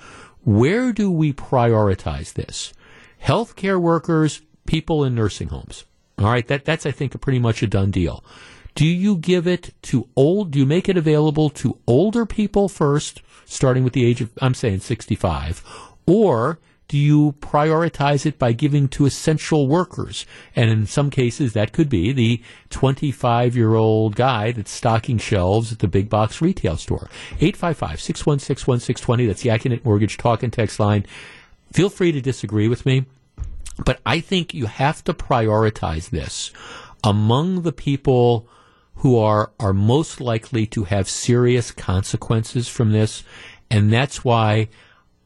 Where do we prioritize this? Healthcare workers, people in nursing homes. All right, that, that's, I think, a pretty much a done deal. Do you give it to old, do you make it available to older people first, starting with the age of, I'm saying 65, or do you prioritize it by giving to essential workers? And in some cases, that could be the 25 year old guy that's stocking shelves at the big box retail store. 855 616 1620. That's the Accunet Mortgage talk and text line. Feel free to disagree with me, but I think you have to prioritize this among the people who are, are most likely to have serious consequences from this. And that's why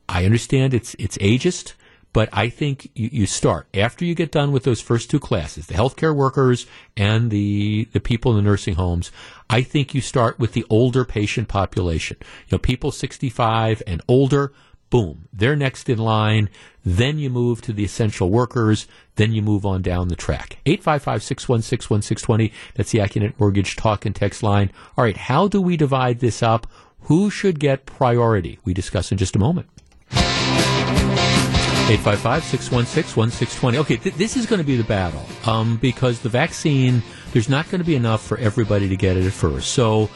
I understand it's it's ageist, but I think you, you, start after you get done with those first two classes, the healthcare workers and the the people in the nursing homes. I think you start with the older patient population. You know, people 65 and older. Boom, they're next in line. Then you move to the essential workers. Then you move on down the track. 855 616 1620. That's the Accunet Mortgage talk and text line. All right, how do we divide this up? Who should get priority? We discuss in just a moment. 855 616 1620. Okay, th- this is going to be the battle um, because the vaccine, there's not going to be enough for everybody to get it at first. So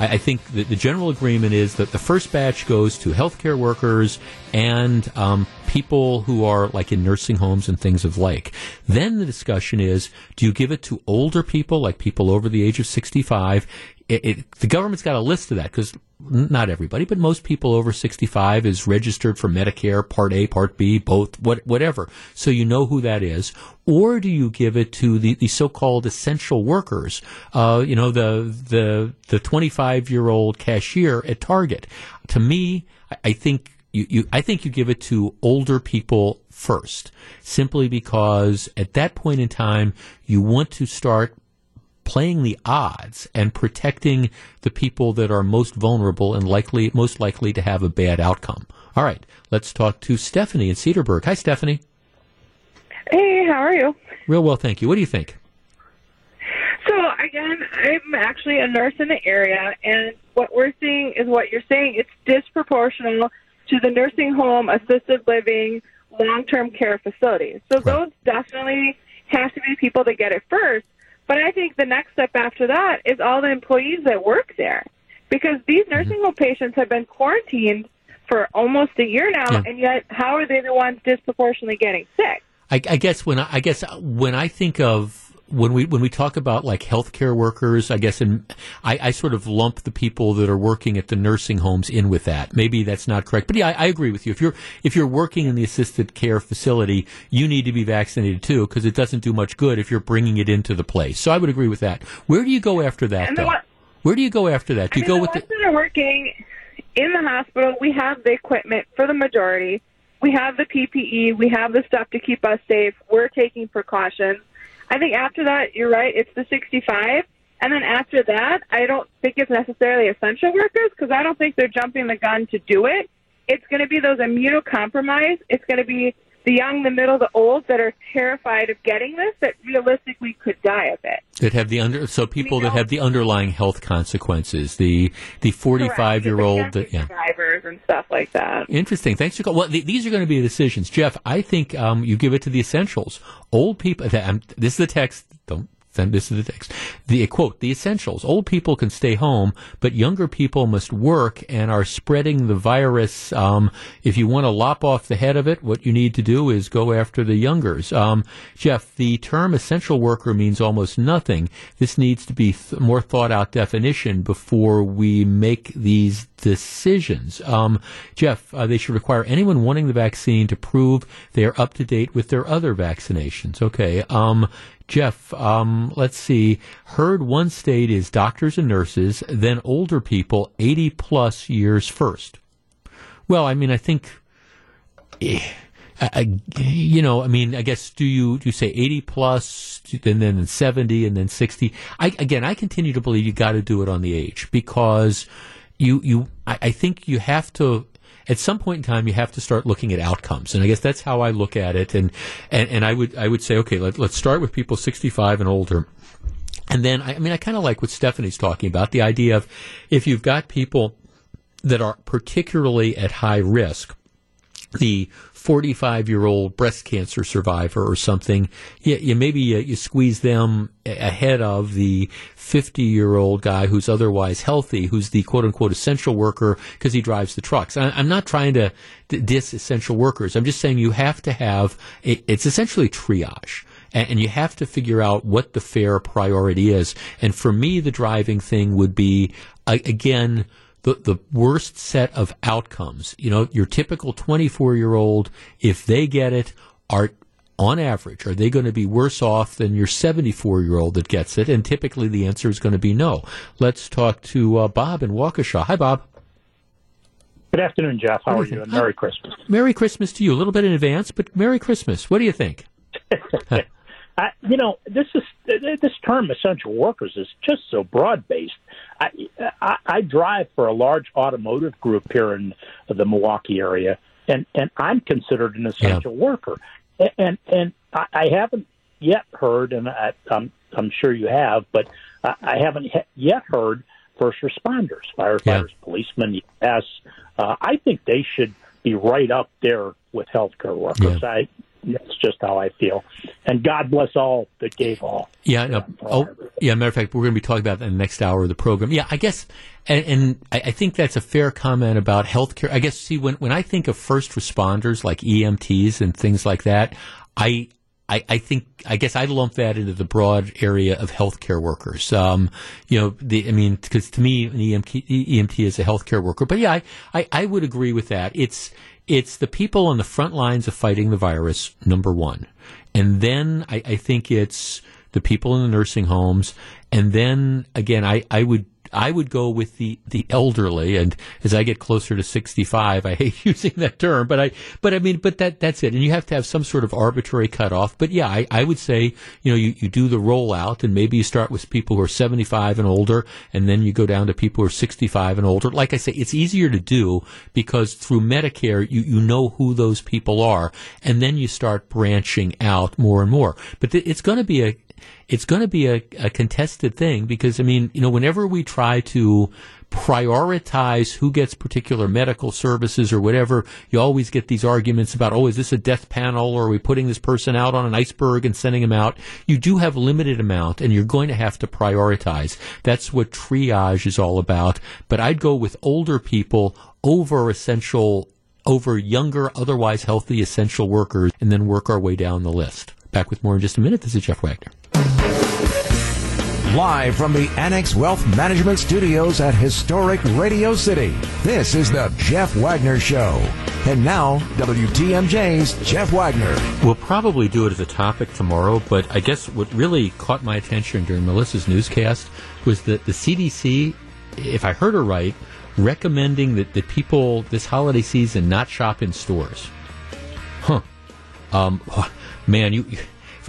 I, I think the general agreement is that the first batch goes to healthcare workers and um, people who are like in nursing homes and things of like. Then the discussion is do you give it to older people, like people over the age of 65? It, it, the government's got a list of that because not everybody, but most people over 65 is registered for Medicare, Part A, Part B, both, what, whatever. So you know who that is. Or do you give it to the, the so-called essential workers? Uh, you know, the, the, the 25 year old cashier at Target. To me, I think you, you, I think you give it to older people first, simply because at that point in time, you want to start playing the odds and protecting the people that are most vulnerable and likely, most likely to have a bad outcome. All right, let's talk to Stephanie in Cedarburg. Hi, Stephanie. Hey, how are you? Real well, thank you. What do you think? So, again, I'm actually a nurse in the area, and what we're seeing is what you're saying. It's disproportional to the nursing home, assisted living, long term care facilities. So, right. those definitely have to be people that get it first. But I think the next step after that is all the employees that work there. Because these mm-hmm. nursing home patients have been quarantined for almost a year now, yeah. and yet how are they the ones disproportionately getting sick? I, I guess when I, I guess when I think of when we when we talk about like healthcare workers, I guess, and I, I, sort of lump the people that are working at the nursing homes in with that. Maybe that's not correct, but yeah, I, I agree with you. If you're if you're working in the assisted care facility, you need to be vaccinated too because it doesn't do much good if you're bringing it into the place. So I would agree with that. Where do you go after that, though? One, Where do you go after that? Do you I mean, go the with the that are working in the hospital? We have the equipment for the majority. We have the PPE. We have the stuff to keep us safe. We're taking precautions I think after that, you're right. It's the 65. And then after that, I don't think it's necessarily essential workers because I don't think they're jumping the gun to do it. It's going to be those immunocompromised. It's going to be the young, the middle, the old that are terrified of getting this that realistically could die of it. That have the under so people that have the underlying health consequences. The the forty five year old yeah. drivers and stuff like that. Interesting. Thanks for calling. Well, th- these are going to be decisions, Jeff. I think um, you give it to the essentials. Old people. Um, this is the text. Don't then this is the text. The quote, the essentials. Old people can stay home, but younger people must work and are spreading the virus. Um, if you want to lop off the head of it, what you need to do is go after the youngers. Um, Jeff, the term essential worker means almost nothing. This needs to be th- more thought out definition before we make these decisions. Um, Jeff, uh, they should require anyone wanting the vaccine to prove they are up to date with their other vaccinations. Okay. Um, Jeff, um, let's see. Heard one state is doctors and nurses, then older people, 80 plus years first. Well, I mean, I think, eh, I, you know, I mean, I guess do you do you say 80 plus, and then 70, and then 60? I, again, I continue to believe you got to do it on the age because you you I, I think you have to at some point in time you have to start looking at outcomes. And i guess that's how i look at it. And and, and i would i would say okay let, let's start with people 65 and older. And then i, I mean i kind of like what stephanie's talking about the idea of if you've got people that are particularly at high risk the 45 year old breast cancer survivor or something, you maybe you, you, squeeze them ahead of the 50 year old guy who's otherwise healthy, who's the quote unquote essential worker because he drives the trucks. I, am not trying to diss essential workers. I'm just saying you have to have, it, it's essentially triage and, you have to figure out what the fair priority is. And for me, the driving thing would be, again, the, the worst set of outcomes. You know, your typical 24 year old, if they get it, are on average, are they going to be worse off than your 74 year old that gets it? And typically the answer is going to be no. Let's talk to uh, Bob in Waukesha. Hi, Bob. Good afternoon, Jeff. How are you? And Merry Christmas. Merry Christmas to you. A little bit in advance, but Merry Christmas. What do you think? I, you know, this is this term essential workers is just so broad based. I, I, I drive for a large automotive group here in the Milwaukee area, and and I'm considered an essential yeah. worker, and and I, I haven't yet heard, and I, I'm I'm sure you have, but I haven't yet heard first responders, firefighters, yeah. policemen. Yes, uh, I think they should be right up there with healthcare workers. Yeah. I that's just how I feel. And God bless all that gave all. Yeah. No, oh, yeah. Matter of fact, we're going to be talking about that in the next hour of the program. Yeah. I guess, and, and I think that's a fair comment about healthcare. I guess, see, when, when I think of first responders like EMTs and things like that, I, I, I, think I guess I lump that into the broad area of healthcare workers. Um, you know, the, I mean, because to me, an EMT, EMT is a healthcare worker. But yeah, I, I, I would agree with that. It's it's the people on the front lines of fighting the virus, number one. And then I, I think it's the people in the nursing homes. And then again, I, I would I would go with the, the elderly. And as I get closer to 65, I hate using that term, but I, but I mean, but that, that's it. And you have to have some sort of arbitrary cutoff. But yeah, I, I would say, you know, you, you do the rollout and maybe you start with people who are 75 and older and then you go down to people who are 65 and older. Like I say, it's easier to do because through Medicare, you, you know who those people are. And then you start branching out more and more. But th- it's going to be a, it's going to be a, a contested thing because, I mean, you know, whenever we try to prioritize who gets particular medical services or whatever, you always get these arguments about, oh, is this a death panel or are we putting this person out on an iceberg and sending him out? You do have limited amount and you're going to have to prioritize. That's what triage is all about. But I'd go with older people over essential, over younger, otherwise healthy essential workers and then work our way down the list. Back with more in just a minute. This is Jeff Wagner. Live from the Annex Wealth Management Studios at historic Radio City, this is the Jeff Wagner Show. And now, WTMJ's Jeff Wagner. We'll probably do it as a topic tomorrow, but I guess what really caught my attention during Melissa's newscast was that the CDC, if I heard her right, recommending that, that people this holiday season not shop in stores. Huh. Um, man, you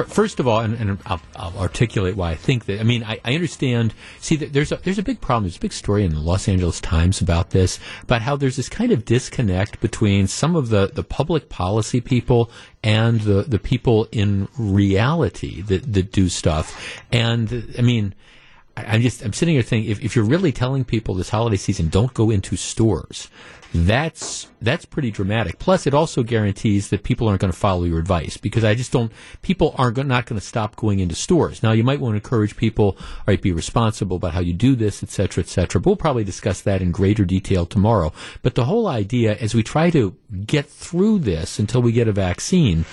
First of all, and, and I'll, I'll, articulate why I think that. I mean, I, I understand. See, there's a, there's a big problem. There's a big story in the Los Angeles Times about this, about how there's this kind of disconnect between some of the, the public policy people and the, the people in reality that, that do stuff. And I mean, I'm just I'm sitting here thinking if, if you're really telling people this holiday season don't go into stores, that's that's pretty dramatic. Plus, it also guarantees that people aren't going to follow your advice because I just don't. People are not not going to stop going into stores. Now, you might want to encourage people, right, be responsible about how you do this, et cetera, et cetera. But we'll probably discuss that in greater detail tomorrow. But the whole idea, as we try to get through this until we get a vaccine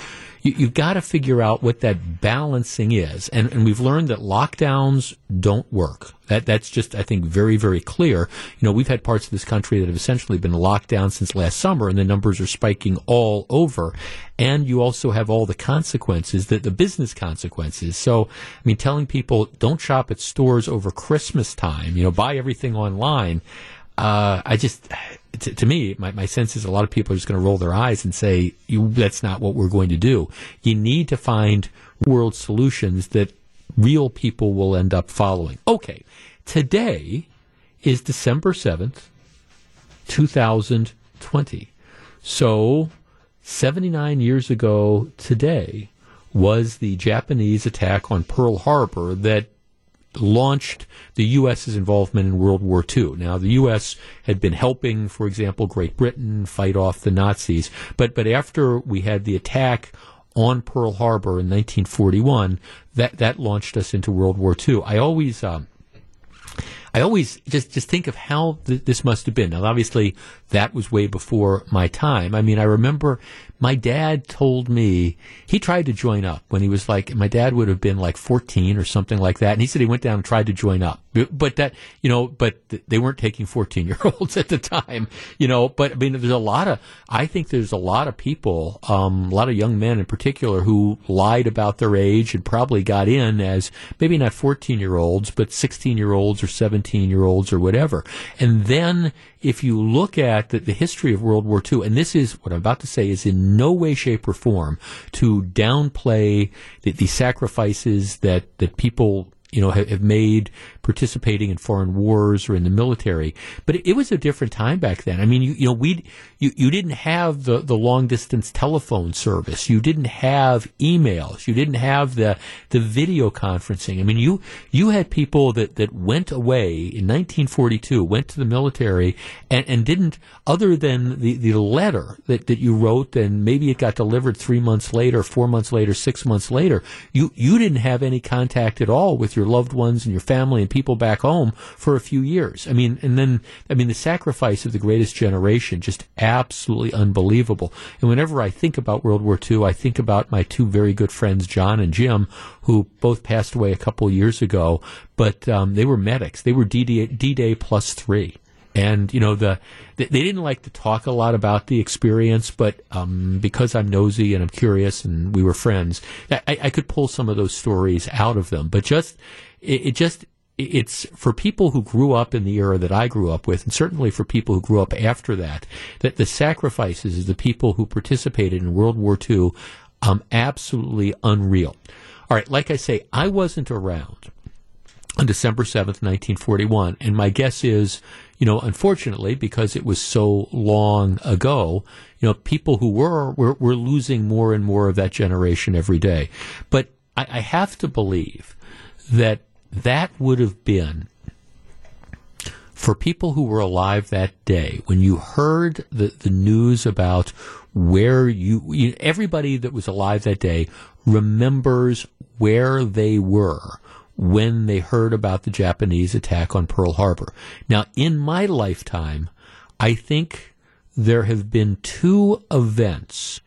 you, have got to figure out what that balancing is. And, and we've learned that lockdowns don't work. That, that's just, I think, very, very clear. You know, we've had parts of this country that have essentially been locked down since last summer, and the numbers are spiking all over. And you also have all the consequences, the, the business consequences. So, I mean, telling people don't shop at stores over Christmas time, you know, buy everything online. Uh, I just, to, to, me, my, my sense is a lot of people are just going to roll their eyes and say, that's not what we're going to do. You need to find world solutions that real people will end up following. Okay, today is December 7th, 2020. So, 79 years ago today was the Japanese attack on Pearl Harbor that launched the U.S.'s involvement in World War II. Now, the U.S. had been helping, for example, Great Britain fight off the Nazis, but but after we had the attack on Pearl Harbor in 1941, that that launched us into World War II. I always. Um, I always just just think of how th- this must have been. Now, obviously, that was way before my time. I mean, I remember my dad told me he tried to join up when he was like, my dad would have been like 14 or something like that. And he said he went down and tried to join up. But that, you know, but they weren't taking 14 year olds at the time, you know. But I mean, there's a lot of, I think there's a lot of people, um, a lot of young men in particular who lied about their age and probably got in as maybe not 14 year olds, but 16 year olds or 17 year olds or whatever. And then if you look at the, the, history of World War II, and this is what I'm about to say is in no way, shape, or form to downplay the, the sacrifices that, that people you know, have, made participating in foreign wars or in the military. But it, it, was a different time back then. I mean, you, you know, we you, you didn't have the, the long distance telephone service. You didn't have emails. You didn't have the the video conferencing. I mean, you you had people that, that went away in 1942, went to the military, and, and didn't other than the, the letter that, that you wrote, and maybe it got delivered three months later, four months later, six months later. You you didn't have any contact at all with your loved ones and your family and people back home for a few years. I mean, and then I mean the sacrifice of the greatest generation just absolutely unbelievable. And whenever I think about World War II, I think about my two very good friends, John and Jim, who both passed away a couple years ago, but um, they were medics. They were D-Day, plus three. And you know the they didn't like to talk a lot about the experience, but um, because I'm nosy and I'm curious, and we were friends, I, I, could pull some of those stories out of them. But just it, it just it's for people who grew up in the era that I grew up with, and certainly for people who grew up after that, that the sacrifices of the people who participated in World War II, um, absolutely unreal. All right, like I say, I wasn't around on December 7th, 1941, and my guess is, you know, unfortunately, because it was so long ago, you know, people who were, were, were losing more and more of that generation every day. But I, I have to believe that that would have been for people who were alive that day, when you heard the, the news about where you, you, everybody that was alive that day remembers where they were when they heard about the Japanese attack on Pearl Harbor. Now, in my lifetime, I think there have been two events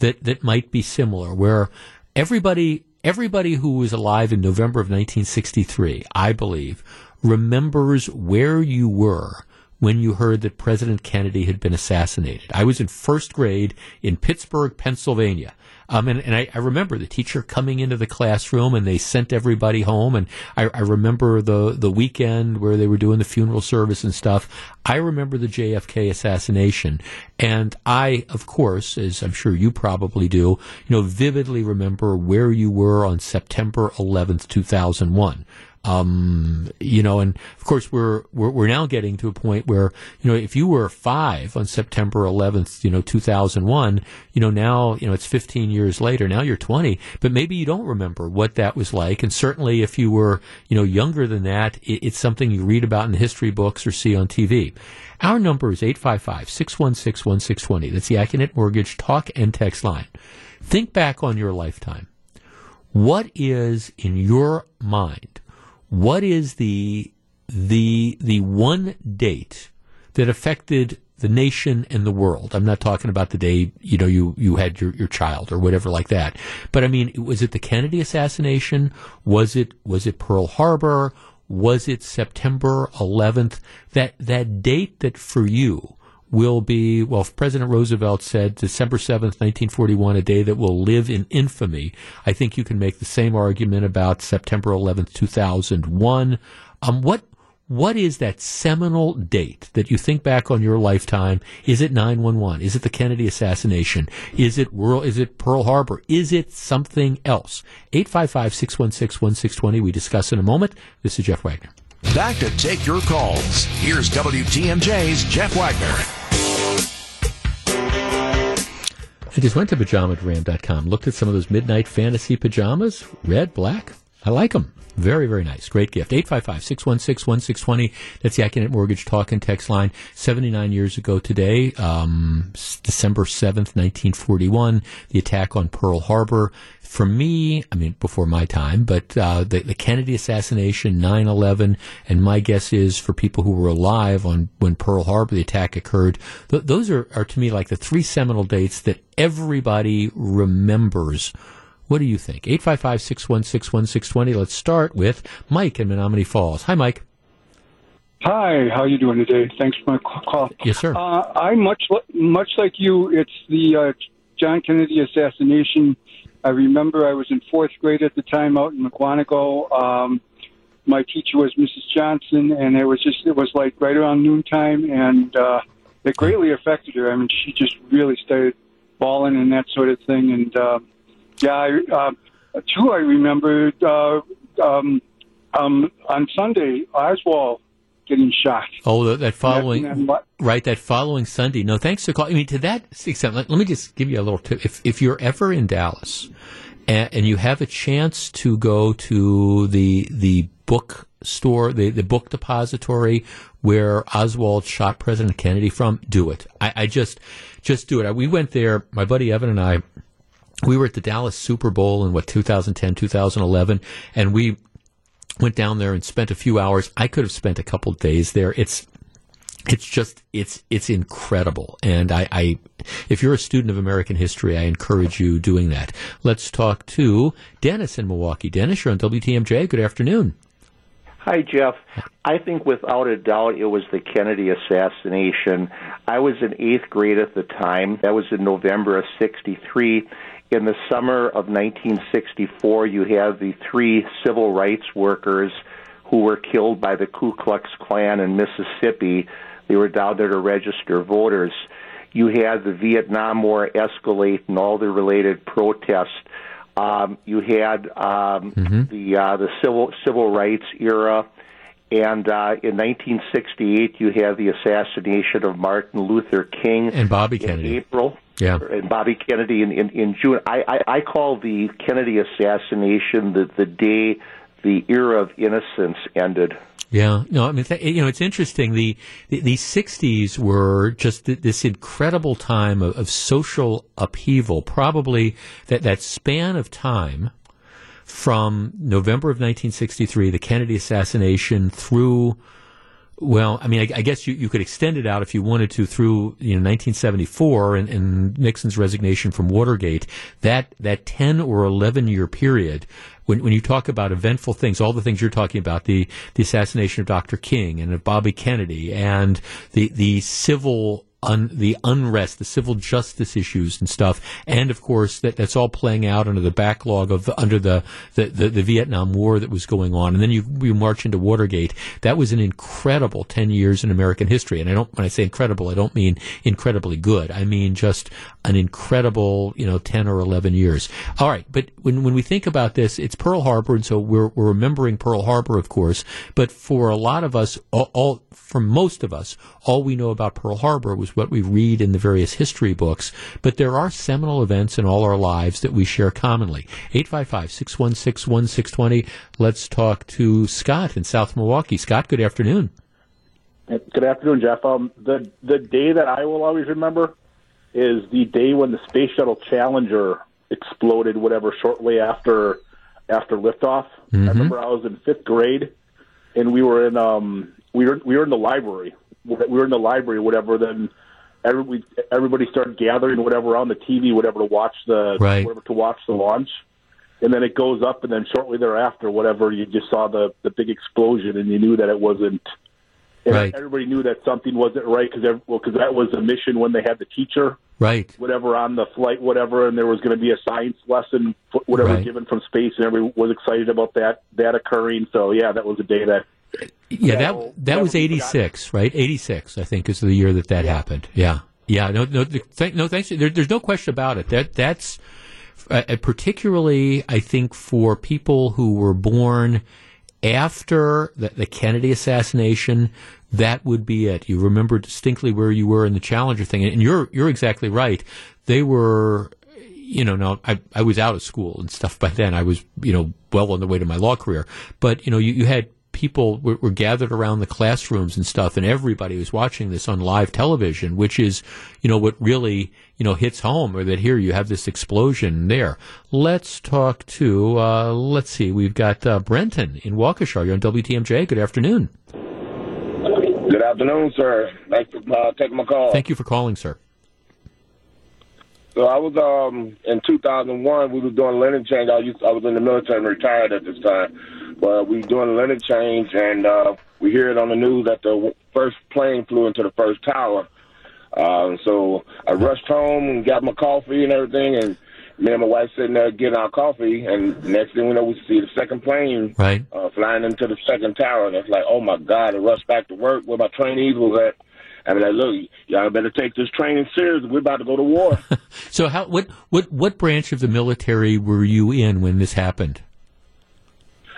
that, that might be similar where everybody everybody who was alive in November of 1963, I believe, remembers where you were when you heard that President Kennedy had been assassinated. I was in first grade in Pittsburgh, Pennsylvania. Um, and, and I, I, remember the teacher coming into the classroom and they sent everybody home. And I, I, remember the, the weekend where they were doing the funeral service and stuff. I remember the JFK assassination. And I, of course, as I'm sure you probably do, you know, vividly remember where you were on September 11th, 2001. Um, you know, and of course we're, we're, we're now getting to a point where, you know, if you were five on September 11th, you know, 2001, you know, now, you know, it's 15 years later, now you're 20, but maybe you don't remember what that was like. And certainly if you were, you know, younger than that, it, it's something you read about in the history books or see on TV. Our number is 855-616-1620. That's the Accunet Mortgage talk and text line. Think back on your lifetime. What is in your mind what is the the the one date that affected the nation and the world. I'm not talking about the day you know you you had your your child or whatever like that. But I mean, was it the Kennedy assassination? Was it was it Pearl Harbor? Was it September 11th? That that date that for you will be, well, President Roosevelt said December 7th, 1941, a day that will live in infamy. I think you can make the same argument about September 11th, 2001. Um, what, what is that seminal date that you think back on your lifetime? Is it 911? Is it the Kennedy assassination? Is it World, is it Pearl Harbor? Is it something else? 855-616-1620. We discuss in a moment. This is Jeff Wagner. Back to take your calls. Here's WTMJ's Jeff Wagner. I just went to pajamagram.com, looked at some of those midnight fantasy pajamas, red, black. I like them. Very, very nice. Great gift. 855-616-1620. That's the Accunet Mortgage talk and text line. 79 years ago today, um, December 7th, 1941, the attack on Pearl Harbor for me, I mean, before my time, but uh, the, the, Kennedy assassination, 9 11, and my guess is for people who were alive on when Pearl Harbor, the attack occurred, th- those are, are to me like the three seminal dates that everybody remembers. What do you think? 855 616 1620. Let's start with Mike in Menomonee Falls. Hi, Mike. Hi, how are you doing today? Thanks for my call. Yes, sir. Uh, I much much like you. It's the uh, John Kennedy assassination I remember I was in fourth grade at the time out in Mukwonago. Um, my teacher was Mrs. Johnson, and it was just it was like right around noontime, and uh, it greatly affected her. I mean, she just really started bawling and that sort of thing. And uh, yeah, I, uh, two I remembered uh, um, um, on Sunday, Oswald getting shot. Oh, that following right, that following Sunday. No, thanks for calling. I mean, to that extent, let, let, me just give you a little tip. If if you're ever in Dallas and, and you have a chance to go to the the book store, the the book depository where Oswald shot President Kennedy from, do it. I, I just just do it. We went there. My buddy Evan and I we were at the Dallas Super Bowl in what 2010, 2011, and we went down there and spent a few hours. I could have spent a couple days there. It's it's just it's it's incredible. And I, I, if you're a student of american history i encourage you doing that. Let's talk to dennis in milwaukee. Dennis you're on wtmj good afternoon. Hi jeff. I think without a doubt it was the kennedy assassination. I was in eighth grade at the time. That was in november of 63 in the summer of 1964, you have the three civil rights workers who were killed by the Ku Klux Klan in Mississippi. They were down there to register voters. You had the Vietnam War escalate and all the related protests. Um, you had um, mm-hmm. the uh, the civil civil rights era, and uh, in 1968 you have the assassination of Martin Luther King and Bobby Kennedy. April yeah. and Bobby Kennedy in, in, in June. I, I, I call the Kennedy assassination the, the day the era of innocence ended. Yeah, no, I mean, you know, it's interesting. The the, the '60s were just this incredible time of, of, social upheaval. Probably that that span of time from November of 1963, the Kennedy assassination, through Well, I mean, I, I guess you, you could extend it out if you wanted to through you know 1974 and, and Nixon's resignation from Watergate. That that 10 or 11 year period when, when you talk about eventful things, all the things you're talking about, the, the assassination of Dr. King and of Bobby Kennedy and the, the civil un, the unrest, the civil justice issues and stuff, and of course that, that's all playing out under the backlog of under the, the, the, the Vietnam War that was going on, and then you you march into Watergate. That was an incredible ten years in American history, and I don't when I say incredible, I don't mean incredibly good. I mean just an incredible you know ten or eleven years. All right, but when when we think about this, it's Pearl Harbor, and so we're we're remembering Pearl Harbor, of course, but for a lot of us, all, all for most of us, all we know about Pearl Harbor was what we read in the various history books. But there are seminal events in all our lives that we share commonly. 855-616-1620. Let's talk to Scott in South Milwaukee. Scott, good afternoon. Good afternoon, Jeff. Um, the the day that I will always remember is the day when the Space Shuttle Challenger exploded. Whatever, shortly after after liftoff. Mm-hmm. I remember I was in fifth grade, and we were in um, we were we were in the library. We were in the library, whatever. Then every, we, everybody started gathering, whatever, on the TV, whatever, to watch the Right. whatever to watch the launch. And then it goes up, and then shortly thereafter, whatever, you just saw the the big explosion, and you knew that it wasn't. And Right. everybody knew that something wasn't right because well, because that was the mission when they had the teacher Right. whatever on the flight, whatever, and there was going to be a science lesson, whatever, Right. given from space, and everyone was excited about that that occurring. So yeah, that was a day that Yeah, That'll- that that was eighty six, right? Eighty six, I think, is the year that that happened. Yeah, yeah. No, no, th- th- no. Thanks. There, there's no question about it. That that's uh, uh, particularly, I think, for people who were born after the, the Kennedy assassination. That would be it. You remember distinctly where you were in the Challenger thing, and you're you're exactly right. They were you know, now I, I was out of school and stuff by then. I was, you know, well on the way to my law career. But, you know, you, you had people were, were gathered around the classrooms and stuff, and everybody was watching this on live television, which is, you know, what really, you know, hits home, or that here you have this explosion there. Let's talk to, uh, let's see, we've got uh, Brenton in Waukesha. You're on WTMJ. Good afternoon. Good afternoon, sir. Thanks for uh, taking my call. Thank you for calling, sir. So I was um in 2001. We were doing linen change. I used I was in the military, and retired at this time, but we're doing a linen change, and uh, we hear it on the news that the first plane flew into the first tower. Uh, so I rushed home and got my coffee and everything, and me and my wife sitting there getting our coffee, and next thing we know, we see the second plane Right. uh, flying into the second tower, and it's like, oh my god! I rushed back to work where my trainees was at. I mean, like, look, y'all better take this training serious. We're about to go to war. So, how what what what branch of the military were you in when this happened?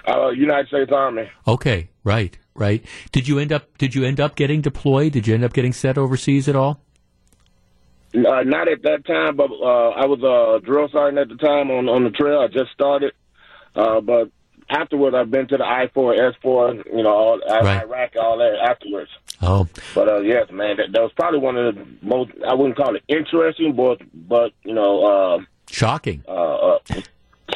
Uh, United States Army. Okay, right, right. Did you end up did you end up getting deployed? Did you end up getting sent overseas at all? Uh, not at that time, but uh, I was a drill sergeant at the time on on the trail. I just started, uh, but afterwards I've been to the I four, S four, you know, all, Right. Iraq, all that afterwards. Oh, But uh, yes, man, that, that was probably one of the most I wouldn't call it interesting, but but you know, uh, shocking. uh, uh,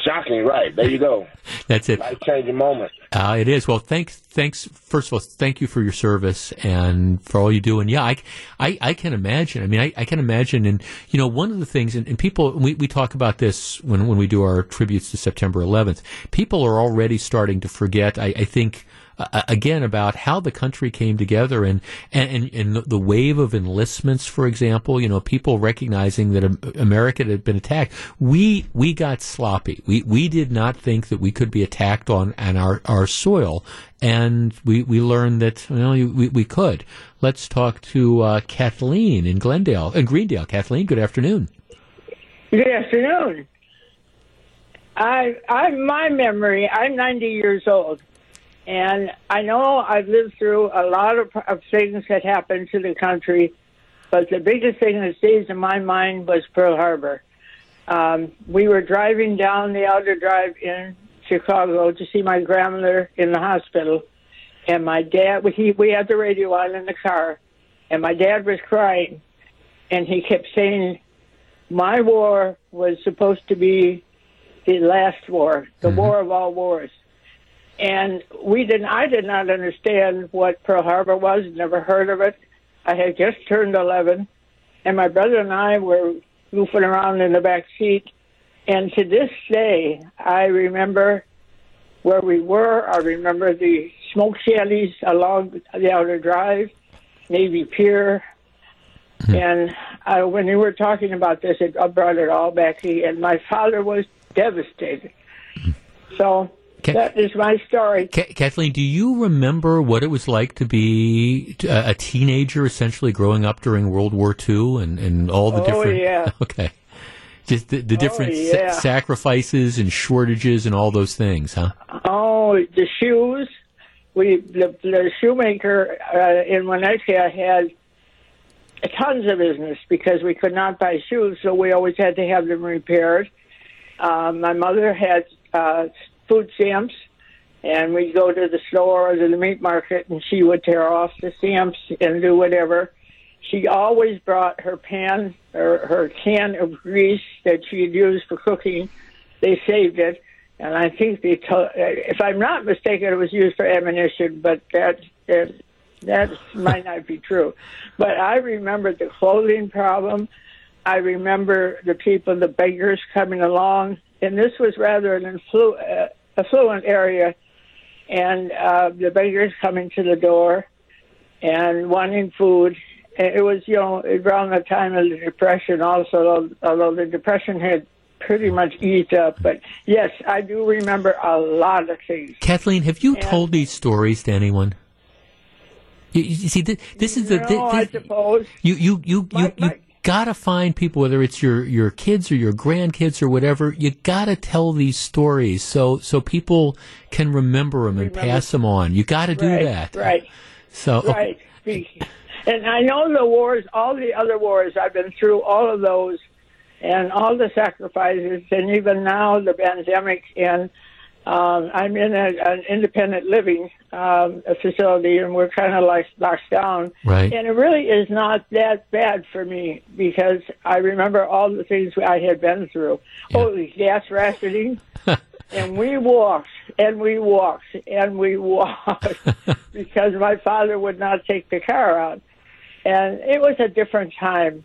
shocking. Right there, you go. That's it. Life changing moment. Uh, it is. Well, thanks. Thanks. First of all, thank you for your service and for all you do. And yeah, I, I, I can imagine. I mean, I, I can imagine. And you know, one of the things, and, and people, we, we talk about this when when we do our tributes to September 11th. People are already starting to forget. I, I think. Uh, again, about how the country came together and, and, and the wave of enlistments, for example, you know, people recognizing that America had been attacked. We, we got sloppy. We, we did not think that we could be attacked on, on our, our soil. And we, we learned that, well, we, we could. Let's talk to, uh, Kathleen in Glendale, in Greendale. Kathleen, good afternoon. Good afternoon. I, I, my memory. I'm 90 years old, and I know I've lived through a lot of, of things that happened to the country, but the biggest thing that stays in my mind was Pearl Harbor. Um, we were driving down the outer drive in Chicago to see my grandmother in the hospital, and my dad. He, we had the radio on in the car, and my dad was crying, and he kept saying, "My war was supposed to be the last war, the war of all wars." And we didn't. I did not understand what Pearl Harbor was. Never heard of it. I had just turned eleven, and my brother and I were goofing around in the back seat. And to this day, I remember where we were. I remember the smoke shanties along the outer drive, Navy Pier. And uh, when you were talking about this, it I brought it all back. And my father was devastated. So that is my story. Ka- Kathleen, do you remember what it was like to be a, a teenager, essentially growing up during World War II, and, and all the Oh, different? yeah. Okay, just the, the different sa- yeah. sacrifices and shortages and all those things, huh? Oh, the shoes. We the, the shoemaker uh, in Winnetka had tons of business because we could not buy shoes, so we always had to have them repaired. Um, my mother had uh, food stamps, and we'd go to the store or to the meat market, and she would tear off the stamps and do whatever. She always brought her pan or her can of grease that she had used for cooking. They saved it, and I think they told. If I'm not mistaken, it was used for ammunition, but that that, that might not be true. But I remember the clothing problem. I remember the people, the beggars coming along, and this was rather an influ- uh, affluent area, and uh, the beggars coming to the door and wanting food. And It was, you know, around the time of the Depression also, although the Depression had pretty much eased up. But yes, I do remember a lot of things. Kathleen, have you told these stories to anyone? You, you see, this, this is the No, thi- I suppose. you you you you, you gotta find people, whether it's your your kids or your grandkids or whatever. You gotta tell these stories so so people can remember them and pass them on. You gotta do right, that. Right. So oh. Right. And I know the wars, all the other wars, I've been through all of those and all the sacrifices, and even now the pandemic. And um, I'm in a, an independent living um, facility, and we're kind of like locked down. Right. And it really is not that bad for me because I remember all the things I had been through. Oh, the gas rationing. and we walked and we walked and we walked because my father would not take the car out. And it was a different time.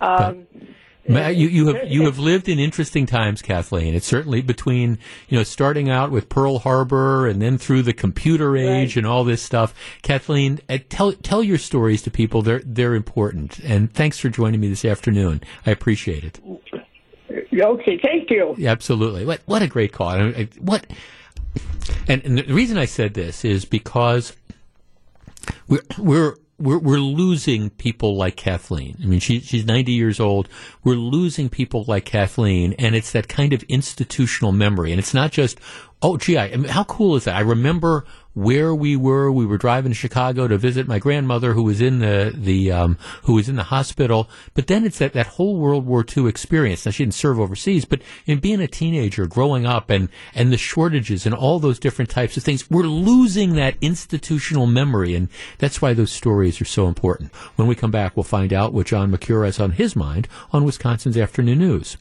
Um, Ma- You, you have you have lived in interesting times, Kathleen. It's certainly between you know starting out with Pearl Harbor and then through the computer age and all this stuff. Kathleen, uh, tell tell your stories to people. They're they're important. And thanks for joining me this afternoon. I appreciate it. okay, thank you. Yeah, absolutely. What what a great call. I- I- What and, and the reason I said this is because we're we're we're, we're losing people like Kathleen. I mean, she, she's 90 years old. We're losing people like Kathleen, and it's that kind of institutional memory. And it's not just, oh, gee, I, I mean, how cool is that? I remember where we were. We were driving to Chicago to visit my grandmother who was in the, the um, who was in the hospital. But then it's that, that whole World War II experience. Now, she didn't serve overseas, but in being a teenager, growing up, and, and the shortages and all those different types of things, we're losing that institutional memory. And that's why those stories are so important. When we come back, we'll find out what John Mercure has on his mind on Wisconsin's Afternoon News.